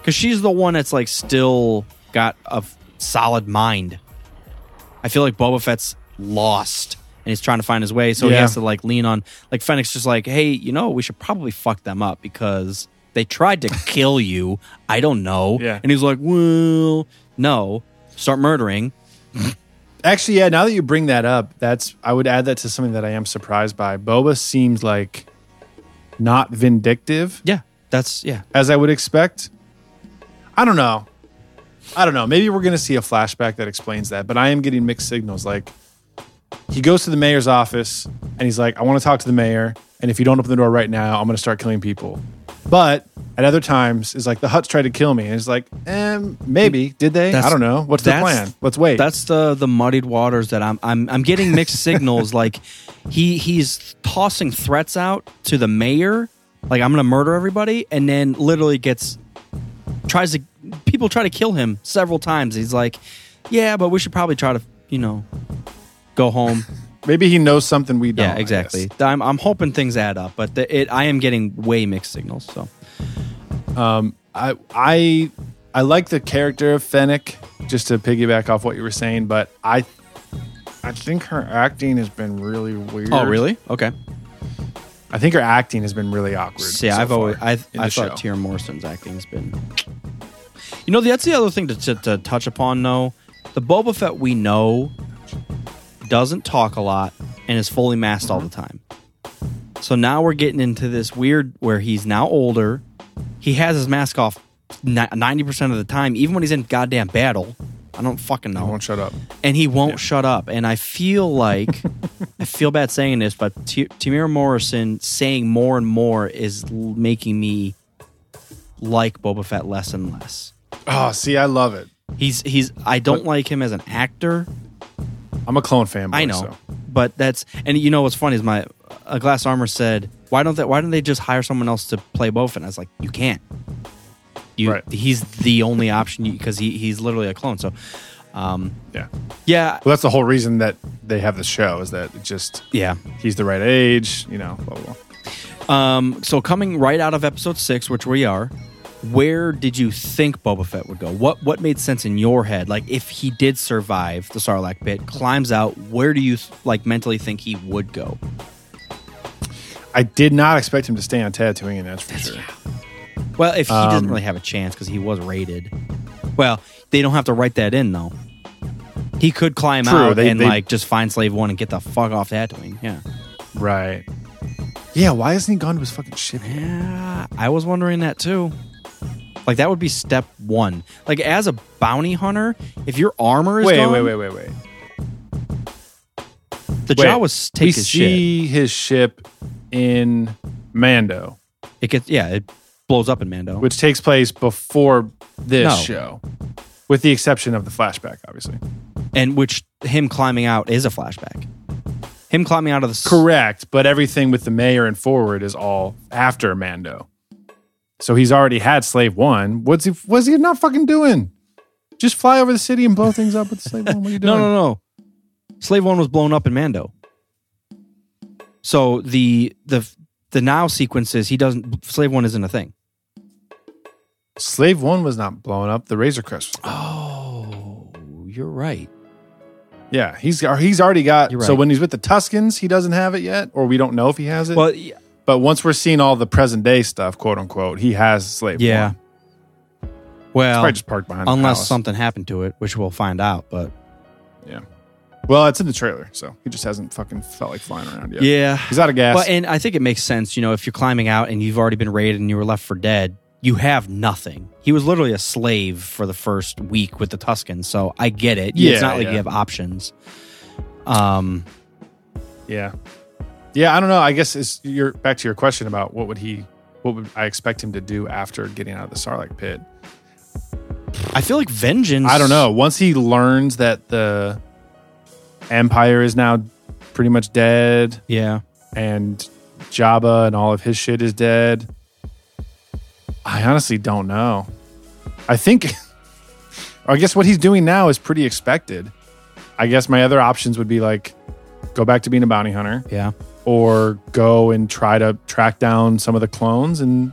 Because she's the one that's like still got a f- solid mind. I feel like Boba Fett's lost and he's trying to find his way. So he has to like lean on like Fennec's just like, hey, you know, we should probably fuck them up because they tried to *laughs* kill you. I don't know. Yeah. And he's like, well, no, start murdering. Actually, yeah. Now that you bring that up, that's I would add that to something that I am surprised by. Boba seems like not vindictive Yeah, that's yeah. as I would expect. I don't know. I don't know. Maybe we're going to see a flashback that explains that, but I am getting mixed signals. Like he goes to the mayor's office and he's like, "I want to talk to the mayor, and if you don't open the door right now, I'm going to start killing people." But at other times, is like the Hutts tried to kill me, and it's like, um, maybe did they? I don't know. What's the plan? Let's wait. That's the the muddied waters that I'm I'm I'm getting mixed *laughs* signals. Like he he's tossing threats out to the mayor, like I'm gonna murder everybody, and then literally gets tries to people try to kill him several times. He's like, yeah, but we should probably try to you know go home. *laughs* maybe he knows something we don't. yeah, exactly. I'm I'm hoping things add up, but the, it I am getting way mixed signals. So um, I I I like the character of Fennec, just to piggyback off what you were saying, but I I think her acting has been really weird. oh really? Okay. I think her acting has been really awkward. See, so I've always I I thought. Temuera Morrison's acting has been. You know, that's the other thing to, to, to touch upon. though. the Boba Fett we know doesn't talk a lot and is fully masked all the mm-hmm. time. So now we're getting into this weird where he's now older. He has his mask off ninety percent of the time, even when he's in goddamn battle. I don't fucking know won't shut up. and he won't shut up. And I feel like I feel bad saying this, but T- Temuera Morrison saying more and more is l- making me like Boba Fett less and less. Oh, see, I love it. He's he's I don't like him as an actor. I'm a clone fanboy. I know, So. but that's and you know what's funny is my a glass armor said why don't they why don't they just hire someone else to play Fett? And I was like you can't. You Right. he's the only option because he he's literally a clone. So. Um, Yeah. yeah, Well, that's the whole reason that they have the show is that it just yeah. he's the right age, you know, blah blah. blah. Um, so coming right out of episode six, which we are, where did you think Boba Fett would go? What what made sense in your head? Like if he did survive the Sarlacc pit, climbs out, where do you like mentally think he would go? I did not expect him to stay on Tatooine, that's for sure. Well, if he Um, doesn't really have a chance because he was raided. Well, they don't have to write that in though. He could climb True, out they- and they- like just find Slave One and get the fuck off Tatooine. Yeah, Right. Yeah, why hasn't he gone to his fucking ship? yeah. I was wondering that too. Like that would be step one. Like as a bounty hunter, if your armor is Wait, gone, wait, wait, wait, wait. The Wait, Jawas take we his shit. see his ship in Mando, It gets yeah, it blows up in Mando. which takes place before this No. show, with the exception of the flashback, obviously. and which him climbing out is a flashback. Him climbing out of the Correct, but everything with the mayor and forward is all after Mando. So he's already had Slave One. What's he? What's he not fucking doing? Just fly over the city and blow things up with Slave One. What are you *laughs* doing? No, no, no. Slave One was blown up in Mando. So the the the now sequences he doesn't Slave One isn't a thing. Slave One was not blown up. The Razor Crest. Oh, you're right. yeah, he's he's already got. You're So when he's with the Tuskens, he doesn't have it yet, or we don't know if he has it. Well, But once we're seeing all the present day stuff, quote unquote, he has Slave yeah. One. Well, probably just parked behind. unless something happened to it, which we'll find out. But Yeah. Well, it's in the trailer, so he just hasn't fucking felt like flying around yet. yeah, He's out of gas. Well, and I think it makes sense, you know, if you're climbing out and you've already been raided and you were left for dead, you have nothing. He was literally a slave for the first week with the Tuskens, so I get it. Yeah, it's not like yeah. you have options. Um, yeah. Yeah, I don't know. I guess it's you're back to your question about what would he what would I expect him to do after getting out of the Sarlacc pit? I feel like vengeance. I don't know. Once he learns that the Empire is now pretty much dead Yeah, and Jabba and all of his shit is dead, I honestly don't know. I think, *laughs* I guess what he's doing now is pretty expected. I guess my other options would be like go back to being a bounty hunter yeah. Or go and try to track down some of the clones and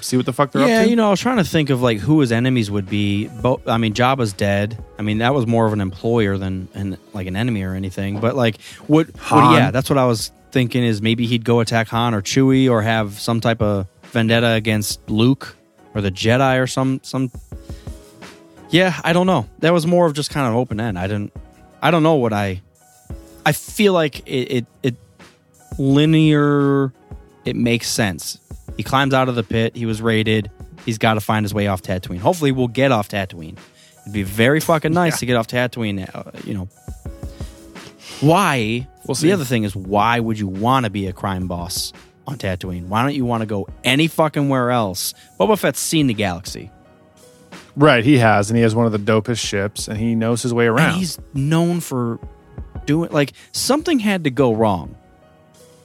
see what the fuck they're yeah, up to. Yeah, you know, I was trying to think of like who his enemies would be. Bo- I mean, Jabba's dead. I mean, that was more of an employer than an like an enemy or anything. But like, what? what yeah, that's what I was thinking. Is maybe he'd go attack Han or Chewie or have some type of vendetta against Luke or the Jedi or some some. Yeah, I don't know. That was more of just kind of open end. I didn't. I don't know what I. I feel like it it, it linear. It makes sense. He climbs out of the pit. He was raided. He's got to find his way off Tatooine. Hopefully, we'll get off Tatooine. It'd be very fucking nice to get off Tatooine. Uh, you know, why? We'll see. The other thing is, why would you want to be a crime boss on Tatooine? Why don't you want to go any fucking where else? Boba Fett's seen the galaxy. right, he has, and he has one of the dopest ships, and he knows his way around. And he's known for doing like something had to go wrong.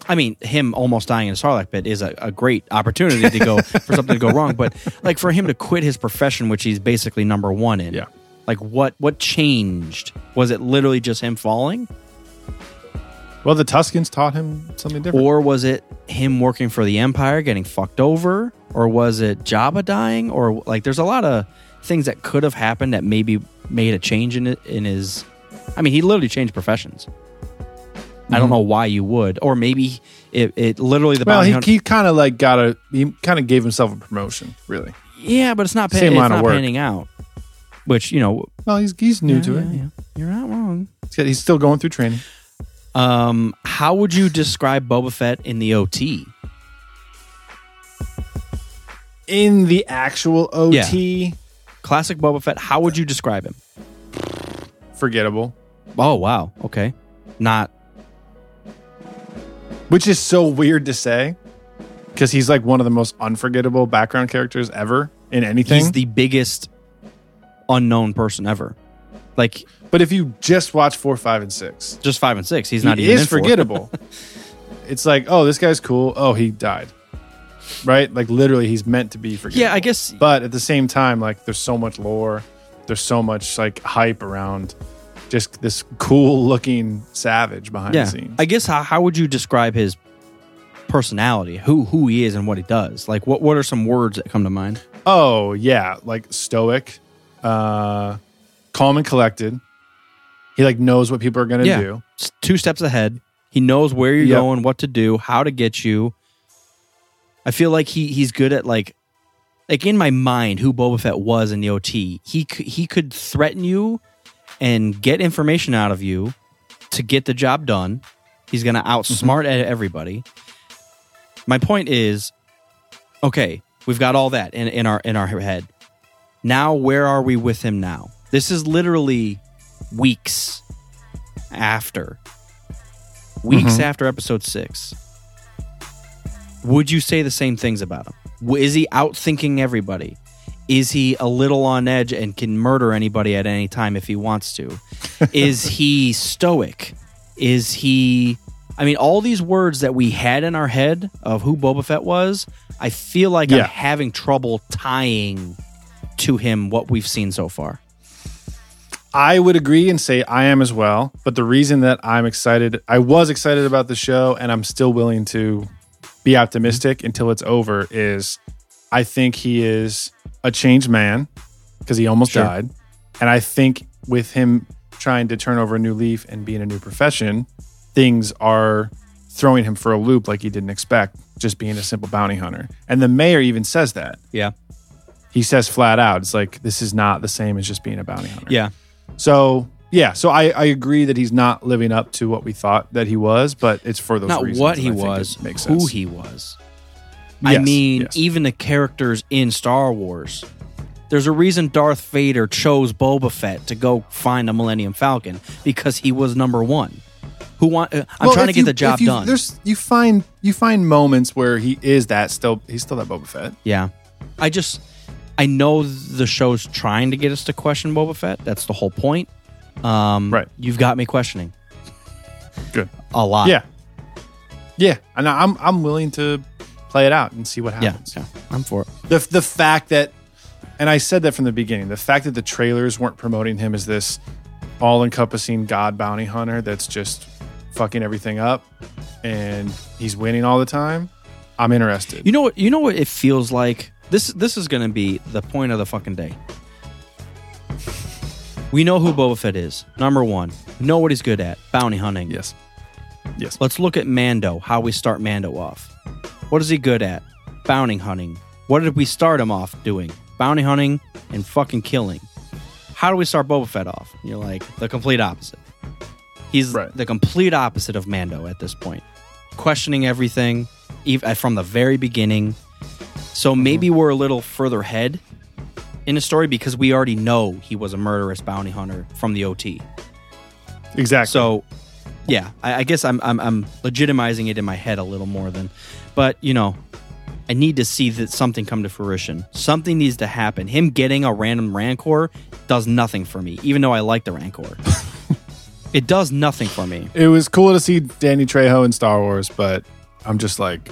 I mean, him almost dying in a Sarlacc pit is a, a great opportunity to go *laughs* for something to go wrong. But like for him to quit his profession, which he's basically number one in, Yeah. Like what what changed? Was it literally just him falling, well, the Tuskens taught him something different. or was it him working for the Empire getting fucked over, or was it Jabba dying, or like there's a lot of things that could have happened that maybe made a change in it in his. I mean, he literally changed professions. I Mm-hmm. don't know why you would, or maybe it, it literally the well, he, he kind of like got a he kind of gave himself a promotion, really. yeah, but it's not pan- Same it's line of not work. panning out. Which you know, Well, he's he's new yeah, to yeah, it. yeah. You're not wrong. He's still going through training. Um, how would you describe Boba Fett in the OT? In the actual OT, Classic Boba Fett. How would you describe him? forgettable. Oh wow, okay, not Which is so weird to say because he's like one of the most unforgettable background characters ever in anything. he's the biggest unknown person ever. Like but if you just watch four, five, and six, just five and six. He's he not even is forgettable. *laughs* it's like, oh, this guy's cool. Oh, he died. Right? Like literally, he's meant to be forgettable. Yeah, I guess- But at the same time, like there's so much lore, there's so much like hype around just this cool looking savage behind yeah, the scenes. I guess how how would you describe his personality? Who who he is and what he does? Like what what are some words that come to mind? Oh yeah, like stoic, uh, calm and collected. He like knows what people are gonna yeah, do. S- two steps ahead. He knows where you're Yep. going, what to do, how to get you. I feel like he he's good at like like in my mind who Boba Fett was in the OT. He he could threaten you and get information out of you to get the job done. He's going to outsmart e- everybody. My point is okay, we've got all that in, in our in our head. Now where are we with him now? This is literally weeks after weeks mm-hmm. after episode 6 would you say the same things about him is he outthinking everybody is he a little on edge and can murder anybody at any time if he wants to *laughs* is he stoic is he i mean all these words that we had in our head of who boba fett was i feel like i'm having trouble tying to him what we've seen so far I would agree and say I am as well. But the reason that I'm excited, I was excited about the show, and I'm still willing to be optimistic mm-hmm. until it's over. Is I think he is a changed man because he almost Sure. died, and I think with him trying to turn over a new leaf and be in a new profession, things are throwing him for a loop like he didn't expect, just being a simple bounty hunter. And the mayor even says that. yeah He says flat out, it's like this is not the same as just being a bounty hunter. yeah So yeah, so I, I agree that he's not living up to what we thought that he was, but it's for those not reasons. what he I think it was, makes who he was. I Yes, mean, yes. even the characters in Star Wars. There's a reason Darth Vader chose Boba Fett to go find the Millennium Falcon because he was number one. Who want? Uh, I'm Well, trying to get you- the job you, done. There's you find you find moments where he is that still he's still that Boba Fett. Yeah, I just I know the show's trying to get us to question Boba Fett. That's the whole point. Um, Right. You've got me questioning Good. a lot. Yeah, yeah, and I'm I'm willing to play it out and see what happens. yeah. I'm for it. The the fact that, and I said that from the beginning, the fact that the trailers weren't promoting him as this all encompassing god bounty hunter that's just fucking everything up, and he's winning all the time. I'm interested. You know what? You know what it feels like this this is going to be the point of the fucking day. We know who Boba Fett is. Number one, know what he's good at: bounty hunting. Yes. Yes. Let's look at Mando. How we start Mando off? What is he good at? Bounty hunting. What did we start him off doing? Bounty hunting and fucking killing. How do we start Boba Fett off? You're like the complete opposite. He's Right. the complete opposite of Mando at this point, questioning everything ev- uh, from the very beginning. So maybe we're a little further ahead in the story because we already know he was a murderous bounty hunter from the OT. Exactly. So, yeah, I, I guess I'm, I'm I'm legitimizing it in my head a little more than, but you know, I need to see that something come to fruition. Something needs to happen. Him getting a random Rancor does nothing for me, even though I like the Rancor. *laughs* it does nothing for me. it was cool to see Danny Trejo in Star Wars, but I'm just like,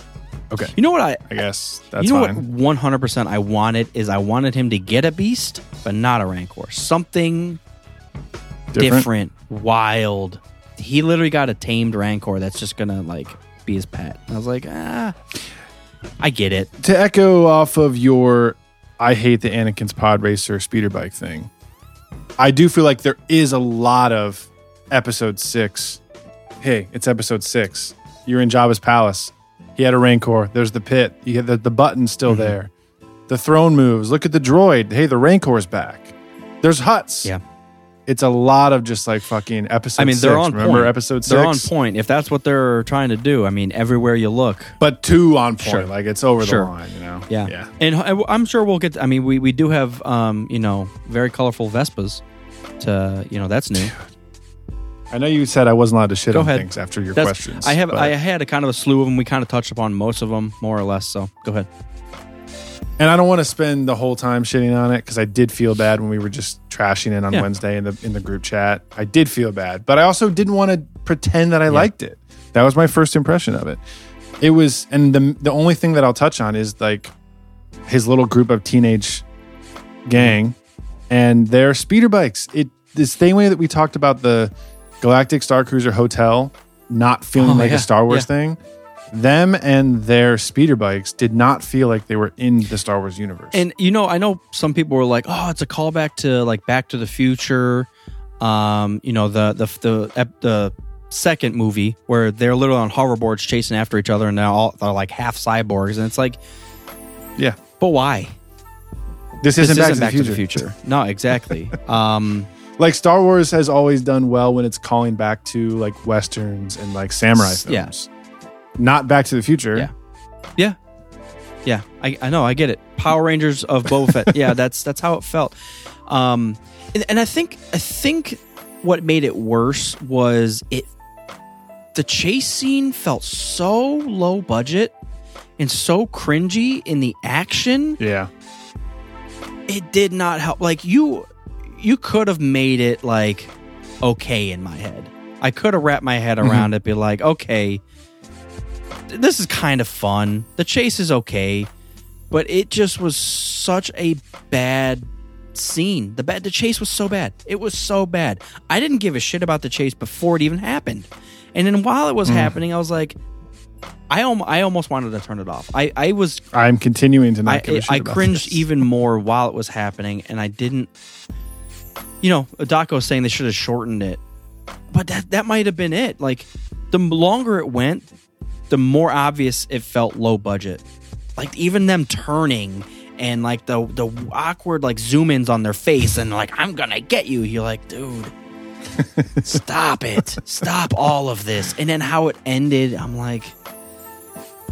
okay, You know what I? I guess that's you know fine. what? One hundred percent. I wanted is I wanted him to get a beast, but not a Rancor. Something different, wild. He literally got a tamed Rancor that's just gonna like be his pet. I was like, ah, I get it. To echo off of your, I hate the Anakin's pod racer speeder bike thing. I do feel like there is a lot of episode six. Hey, it's episode six. You're in Jabba's palace. He had a Rancor. There's the pit. You have the, the button's still Mm-hmm. there. The throne moves. Look at the droid. Hey, the Rancor's back. There's Hutts. Yeah. It's a lot of just like fucking episode. I mean, they're six. on Remember point. episode 6 They're on point. If that's what they're trying to do, I mean, everywhere you look, but two on point. Sure. Like it's over Sure. the line. You know. yeah, Yeah. And I'm sure we'll get. I mean, we we do have, um, you know, very colorful Vespas. To you know, that's new. I know you said I wasn't allowed to shit Go on ahead. things after your That's, questions. I have. I had a kind of a slew of them. We kind of touched upon most of them, more or less. So go ahead. And I don't want to spend the whole time shitting on it because I did feel bad when we were just trashing it on Yeah. Wednesday in the in the group chat. I did feel bad, but I also didn't want to pretend that I liked it. That was my first impression of it. It was, and the the only thing that I'll touch on is like his little group of teenage gang and their speeder bikes. It the same way that we talked about the Galactic Star Cruiser Hotel not feeling Oh, like yeah. a Star Wars Yeah. thing. Them and their speeder bikes did not feel like they were in the Star Wars universe. And you know, I know some people were like, "Oh, it's a callback to like Back to the Future." Um, you know, the the the the second movie where they're literally on hoverboards chasing after each other, and they're all they're like half cyborgs, and it's like, yeah, but why? this, This isn't, isn't Back, to, the future. No, exactly. *laughs* um, Like Star Wars has always done well when it's calling back to like westerns and like samurai films. Yeah. Not Back to the Future. Yeah. yeah, yeah. I, I know. I get it. Power Rangers of Boba Fett. *laughs* Yeah, that's that's how it felt. Um, and, and I think I think what made it worse was it. The chase scene felt so low budget and so cringy in the action. Yeah. It did not help. Like you, you could have made it like okay in my head. I could have wrapped my head around it, be like, okay, this is kind of fun. The chase is okay, but it just was such a bad scene. The bad, the chase was so bad. It was so bad. I didn't give a shit about the chase before it even happened, and then while it was mm. happening, I was like, I al- I almost wanted to turn it off. I I was I'm continuing to not I, give a shit I cringed this. even more while it was happening, and I didn't. You know, Daco was saying they should have shortened it, but that that might have been it. Like, the longer it went, the more obvious it felt low budget. Like even them turning and like the the awkward like zoom ins on their face and like I'm gonna get you. You're like, dude, *laughs* stop it, stop all of this. And then how it ended, I'm like,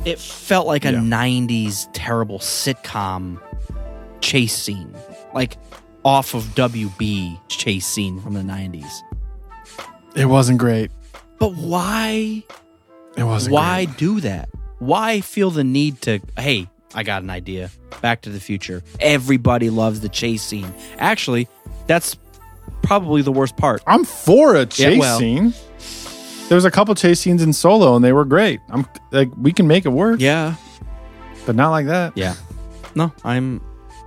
it felt like a Yeah. 90s terrible sitcom chase scene like off of wb chase scene from the 90s It wasn't great. but why It wasn't why great. do that why feel the need to hey i got an idea back to the future everybody loves the chase scene actually that's probably the worst part I'm for a chase well- scene. There was a couple chase scenes in Solo and they were great. I'm like we can make it work, yeah but not like that. yeah no i'm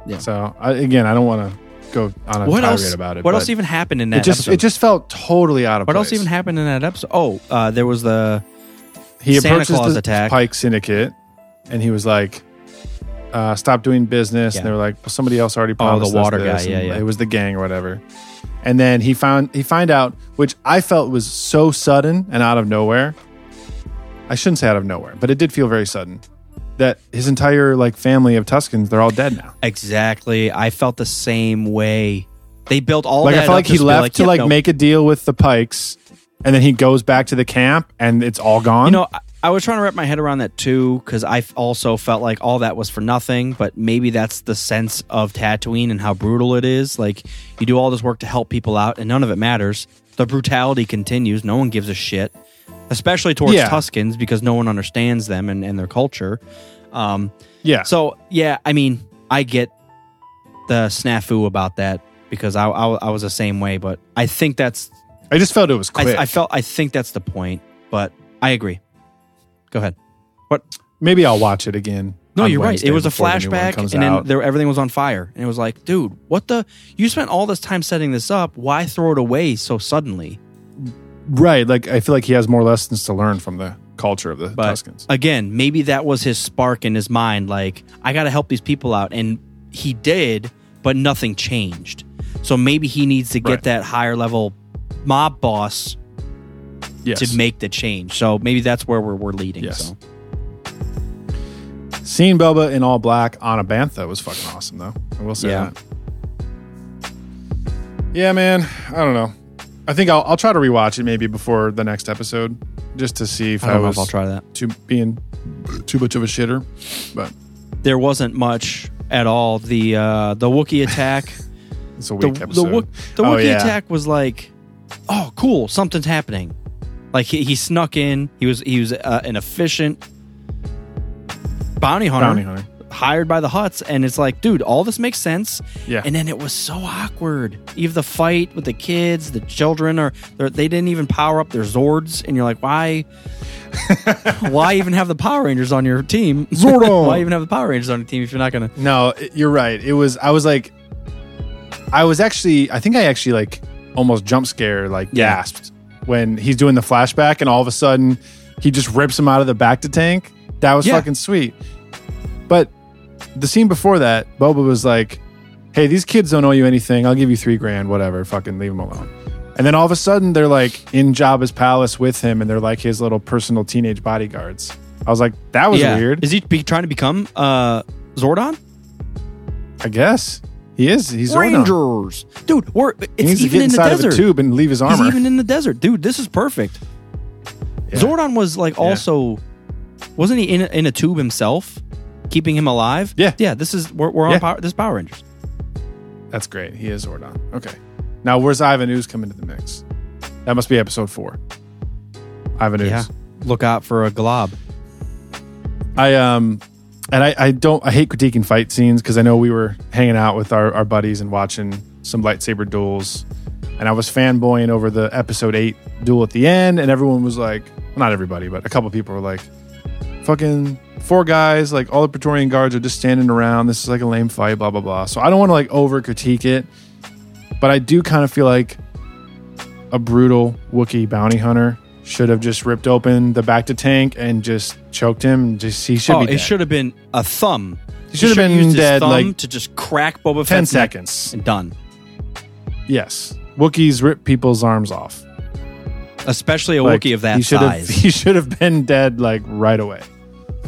Yeah. So I, again, I don't want to go on a what tirade else about it. what else even happened in that It just episode? it just felt totally out of what place. else even happened in that episode oh uh, there was the he Santa approaches Claus the attack. Pike Syndicate, and he was like, uh, stopped doing business, Yeah. and they were like, well, somebody else already Oh, the promised us water this, guy. Yeah, and yeah. It was the gang or whatever. And then he found he find out, which I felt was so sudden and out of nowhere. I shouldn't say out of nowhere, but it did feel very sudden. That his entire like family of Tuskens, they're all dead now. Exactly. I felt the same way. They built all like that I felt like he just to be left to "Yep, like nope." make a deal with the Pikes, and then he goes back to the camp, and it's all gone. You know, I, I was trying to wrap my head around that too because I also felt like all that was for nothing. But maybe that's the sense of Tatooine and how brutal it is. Like you do all this work to help people out, and none of it matters. The brutality continues. No one gives a shit, especially towards Yeah. Tuskens because no one understands them and, and their culture. Um, yeah. So yeah, I mean, I get the snafu about that because I, I, I was the same way. But I think that's I just felt it was I, quick. I felt I think that's the point. But I agree. Go ahead. What? Maybe I'll watch it again. No, you're right. It was a before the flashback, and then there, everything was on fire, and it was like, dude, what the? You spent all this time setting this up. Why throw it away so suddenly? right. Like I feel like he has more lessons to learn from the culture of the But Tuskens. again, maybe that was his spark in his mind. Like, I got to help these people out, and he did, but nothing changed. So maybe he needs to get Right. that higher level mob boss Yes. to make the change. So maybe that's where we're, we're leading. Yes. So. Seeing Boba in all black on a bantha was fucking awesome, though. I will say Yeah. that. Yeah, man. I don't know. I think I'll, I'll try to rewatch it maybe before the next episode, just to see if I I, don't know was if I'll try that. too being too much of a shitter. But There wasn't much at all. The uh, the Wookiee attack. *laughs* it's a weak the, episode. Wook- the Oh, Wookiee yeah. attack was like, oh, cool, something's happening. Like he, he snuck in. He was he was uh, an efficient bounty hunter, Bounty hunter. hired by the Hutts, and it's like, dude, all this makes sense. Yeah. And then it was so awkward. Even the fight with the kids, the children, or they didn't even power up their Zords, and you're like, why? *laughs* why even have the Power Rangers on your team? *laughs* Zordon! why even have the Power Rangers on your team if you're not gonna? No, you're right. It was. I was like, I was actually. I think I actually like almost jump scare, like Yeah. gasped when he's doing the flashback, and all of a sudden he just rips him out of the bacta tank. That was Yeah. fucking sweet. But the scene before that, Boba was like, "Hey, these kids don't owe you anything. I'll give you three grand, whatever. Fucking leave them alone." And then all of a sudden they're like in Jabba's palace with him, and they're like his little personal teenage bodyguards. I was like, that was yeah. weird. Is he be, trying to become uh, Zordon? I guess he is. He's Zordon. Rangers, dude. We're He it's to even in the desert. tube and leave his armor. He's even in the desert, dude. This is perfect. Yeah. Zordon was like also, wasn't he in a, in a tube himself, keeping him alive? Yeah. yeah. This is we're, we're on Yeah. power. This is Power Rangers. That's great. He is Zordon. Okay. Now, where's Ivan Ooze come into the mix? That must be episode four. Ivan Ooze. Yeah, look out for a glob. I um, and I, I don't I hate critiquing fight scenes because I know we were hanging out with our, our buddies and watching some lightsaber duels, and I was fanboying over the episode eight duel at the end, and everyone was like, well, not everybody, but a couple people were like, fucking four guys, like all the Praetorian guards are just standing around. This is like a lame fight, blah blah blah. So I don't want to like over critique it, but I do kind of feel like a brutal Wookiee bounty hunter should have just ripped open the bacta tank and just choked him. Just he should oh, be it should have been a thumb. He should have been used his dead, thumb like, to just crack Boba 10 Fett's neck seconds. and done. Yes, Wookiees rip people's arms off. Especially a Like, Wookiee of that he size. Have, *laughs* he should have been dead like right away.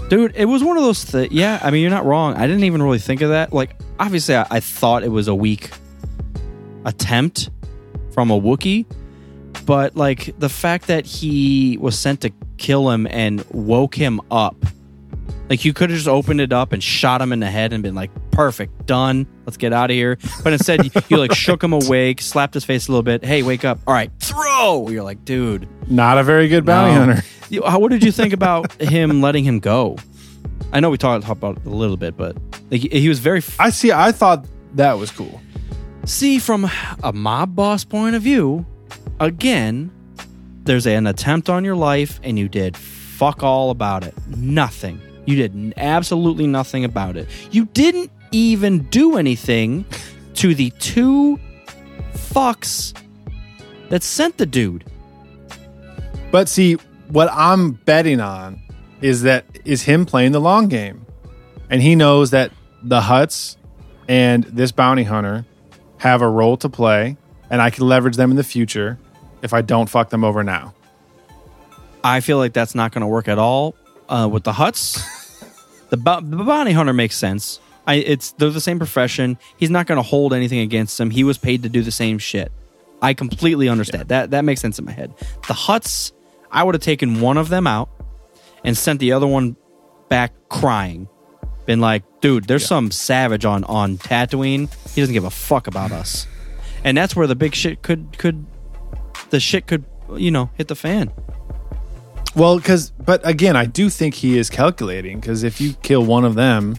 Dude, it was one of those. Th- yeah, I mean, you're not wrong. I didn't even really think of that. Like, obviously, I, I thought it was a weak attempt from a Wookiee, but like the fact that he was sent to kill him and woke him up, like you could have just opened it up and shot him in the head and been like, "Perfect, done. Let's get out of here." But instead, you, you like shook him awake, slapped his face a little bit. Hey, wake up! All right, throw. You're like, dude. Not a very good bounty No. hunter. *laughs* You- How, what did you think about him letting him go? I know we talked about it a little bit, but like, he, he was very. F- I see. I thought that was cool. see, from a mob boss point of view, again, there's an attempt on your life, and you did fuck all about it. Nothing. You did absolutely nothing about it. You didn't even do anything to the two fucks that sent the dude. But see, what I'm betting on is that is him playing the long game, and he knows that the Hutts and this bounty hunter have a role to play, and I can leverage them in the future if I don't fuck them over now. I feel like that's not going to work at all uh, with the Hutts. the, bo- the bounty hunter makes sense. I, it's they're the same profession. He's not going to hold anything against him. He was paid to do the same shit. I completely understand that. That makes sense in my head. The Hutts, I would have taken one of them out and sent the other one back crying. Been like, dude, there's some savage on on Tatooine. He doesn't give a fuck about us. And that's where the big shit could could the shit could you know hit the fan. Well, because, but again, I do think he is calculating because if you kill one of them,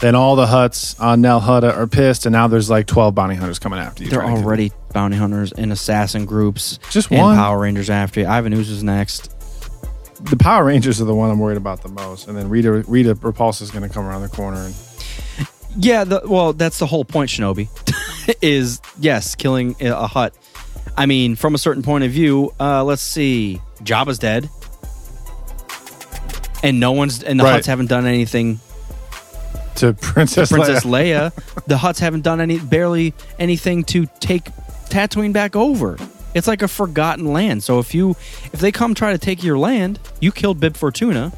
then all the Hutts on Nel Hutta are pissed, and now there's like 12 bounty hunters coming after you. They're trying to kill already bounty hunters and assassin groups. Just and one? Power Rangers after you. Ivan Ooze is next. The Power Rangers are the one I'm worried about the most, and then Rita Rita Repulsa is going to come around the corner. And Yeah, the, well, that's the whole point, Shinobi. *laughs* is yes, killing a Hutt. I mean, from a certain point of view, uh, let's see. Jabba's dead, and no one's and the Right. Hutts haven't done anything. to *laughs* Princess, Princess Leia. Leia, the Hutts haven't done any barely anything to take Tatooine back over. It's like a forgotten land. So if you if they come try to take your land, you killed Bib Fortuna.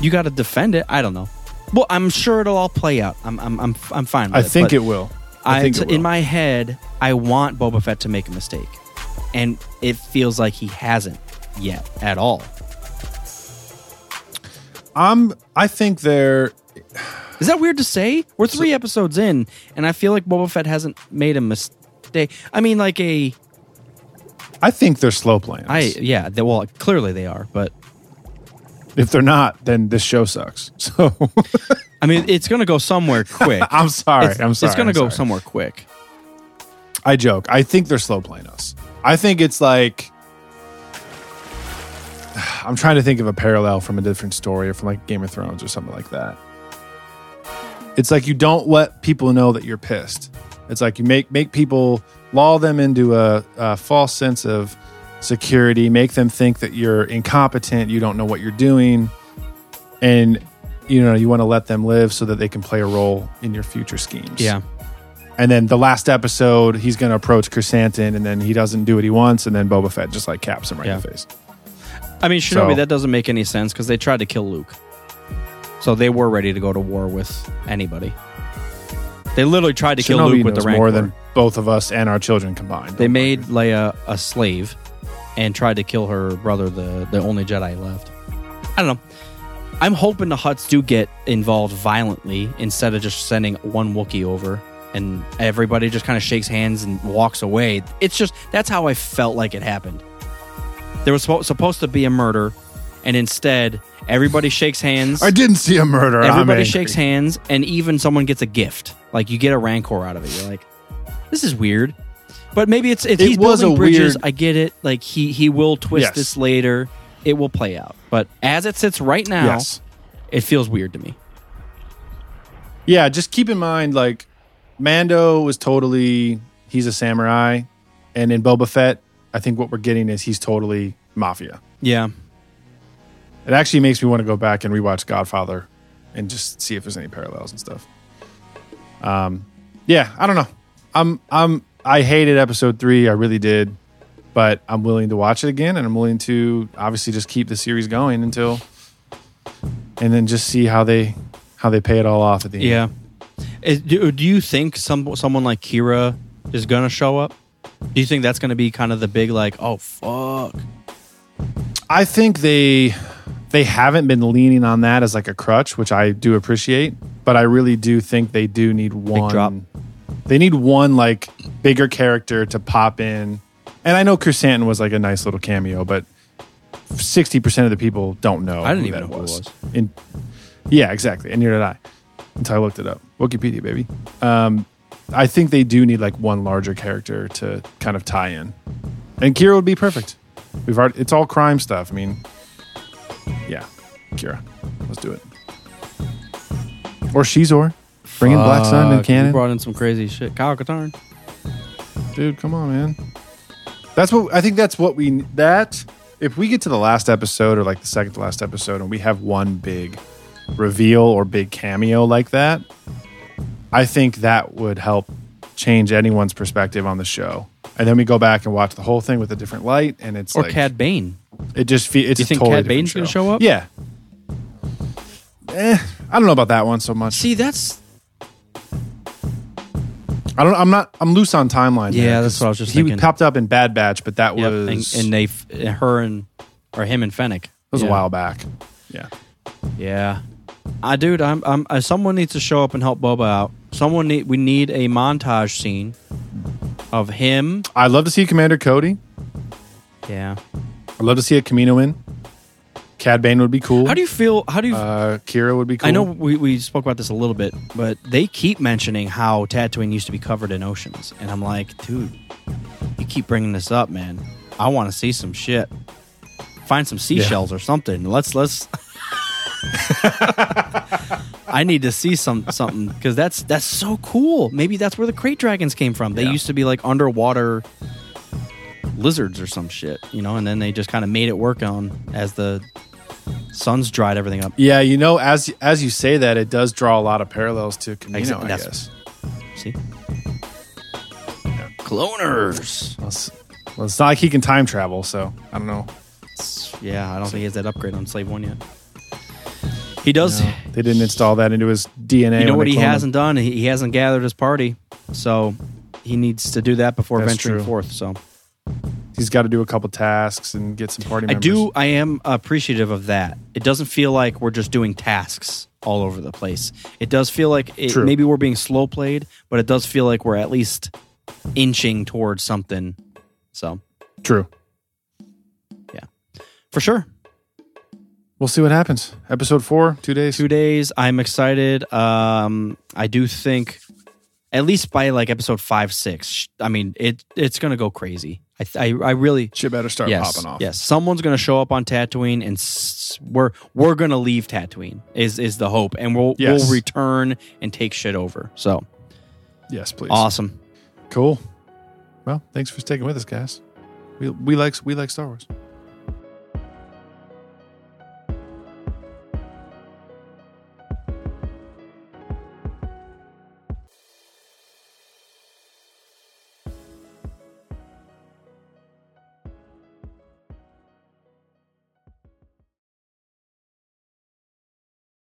You got to defend it. I don't know. Well, I'm sure it'll all play out. I'm I'm I'm, I'm fine. With I it, think it will. I, I, think t- in my head, I want Boba Fett to make a mistake, and it feels like he hasn't yet at all. I'm. I think they're. Is that weird to say? We're three episodes in, and I feel like Boba Fett hasn't made a mistake. I mean, like a I think they're slow playing. I yeah. They, well, clearly they are, but if they're not, then this show sucks. *laughs* So I mean, it's going to go somewhere *laughs* quick. I'm sorry. It's, I'm sorry. It's going to go sorry. somewhere quick. I joke. I think they're slow playing us. I think it's like *sighs* I'm trying to think of a parallel from a different story or from like Game of Thrones or something like that. It's like you don't let people know that you're pissed. It's like you make make people lull them into a, a false sense of security, make them think that you're incompetent, you don't know what you're doing, and you know you want to let them live so that they can play a role in your future schemes. Yeah. And then the last episode, he's going to approach Krrsantan, and then he doesn't do what he wants, and then Boba Fett just like caps him right in the face. I mean, Shinobi, So- that doesn't make any sense because they tried to kill Luke. So they were ready to go to war with anybody. They literally tried to kill Luke with the Rancor. more than both of us and our children combined. they made Leia a slave and tried to kill her brother, the, the only Jedi left. I don't know. I'm hoping the Hutts do get involved violently instead of just sending one Wookiee over and everybody just kind of shakes hands and walks away. It's just, that's how I felt like it happened. There was supposed to be a murder, and instead, everybody shakes hands. I didn't see a murder. Everybody shakes hands, and even someone gets a gift. Like you get a rancor out of it. You're like, this is weird. But maybe it's if It he's was building a bridges. weird- I get it. Like he he will twist Yes. this later. It will play out. But as it sits right now, Yes. it feels weird to me. Yeah, just keep in mind, like Mando was totally he's a samurai, and in Boba Fett, I think what we're getting is he's totally mafia. Yeah. It actually makes me want to go back and rewatch Godfather and just see if there's any parallels and stuff. Um, yeah, I don't know. I'm I'm I hated episode three. I really did, but I'm willing to watch it again, and I'm willing to obviously just keep the series going until, and then just see how they how they pay it all off at the end. Yeah. Is- do, do you think some someone like Qi'ra is gonna show up? Do you think that's gonna be kind of the big like, oh fuck? I think they they haven't been leaning on that as like a crutch, which I do appreciate. But I really do think they do need one. They need one like bigger character to pop in. And I know Krrsantan was like a nice little cameo, but sixty percent of the people don't know. I didn't even know who it was. In, yeah, exactly. And neither did I until I looked it up. Wikipedia, baby. Um, I think they do need like one larger character to kind of tie in, and Qi'ra would be perfect. We've already it's all crime stuff. I mean, yeah, Qi'ra, let's do it. Or Xizor, bring in Black Sun and Fuck, you brought in some crazy shit. Kyle Katarn. dude. Come on, man. That's what I think. That's what we that. If we get to the last episode or like the second to last episode, and we have one big reveal or big cameo like that, I think that would help change anyone's perspective on the show. And then we go back and watch the whole thing with a different light, and it's Or like, Cad Bane. It just fe- it's You think totally Cad Bane's gonna show up? Yeah. Eh, I don't know about that one so much. See, that's I don't. I'm not. I'm loose on timeline. Yeah, there, that's 'cause what I was just saying. he thinking. popped up in Bad Batch, but that yep. was And, and they, f- her and or him and Fennec. that was Yeah. a while back. Yeah. Yeah, I dude, I'm, I'm. Uh, someone needs to show up and help Boba out. Someone need. We need a montage scene of him. I'd love to see Commander Cody. Yeah. I'd love to see a Kaminoan. Cad Bane would be cool. How do you feel? How do you? Uh, Qi'ra would be cool. I know we, we spoke about this a little bit, but they keep mentioning how Tatooine used to be covered in oceans, and I'm like, dude, you keep bringing this up, man. I want to see some shit. Find some seashells or something. Let's let's. *laughs* I need to see some something because that's that's so cool. Maybe that's where the Krayt dragons came from. They Yeah. used to be like underwater lizards or some shit, you know, and then they just kind of made it work on as the suns dried everything up. Yeah, you know, as as you say that, it does draw a lot of parallels to Kamino. I guess. See? Cloners. Well it's, not like he can time travel, so I don't know. Yeah, I don't think he has that upgrade on Slave One yet. He does. No, they didn't install that into his DNA. You know what he hasn't done? He, he hasn't gathered his party, so he needs to do that before That's venturing true. forth. So He's got to do a couple tasks and get some party I members. do. I am appreciative of that. It doesn't feel like we're just doing tasks all over the place. It does feel like it, maybe we're being slow played, but it does feel like we're at least inching towards something. So True. Yeah, for sure, We'll see what happens. Episode four, two days. two days. I'm excited. Um, I do think at least by like episode five, six. I mean, it it's gonna go crazy. I I, I really Shit better start yes, popping off. Yes, someone's going to show up on Tatooine, and s- we're we're going to leave Tatooine. Is is the hope, and we'll Yes. we'll return and take shit over. So Yes, please. awesome. Cool. Well, thanks for sticking with us, guys. We we like we like Star Wars.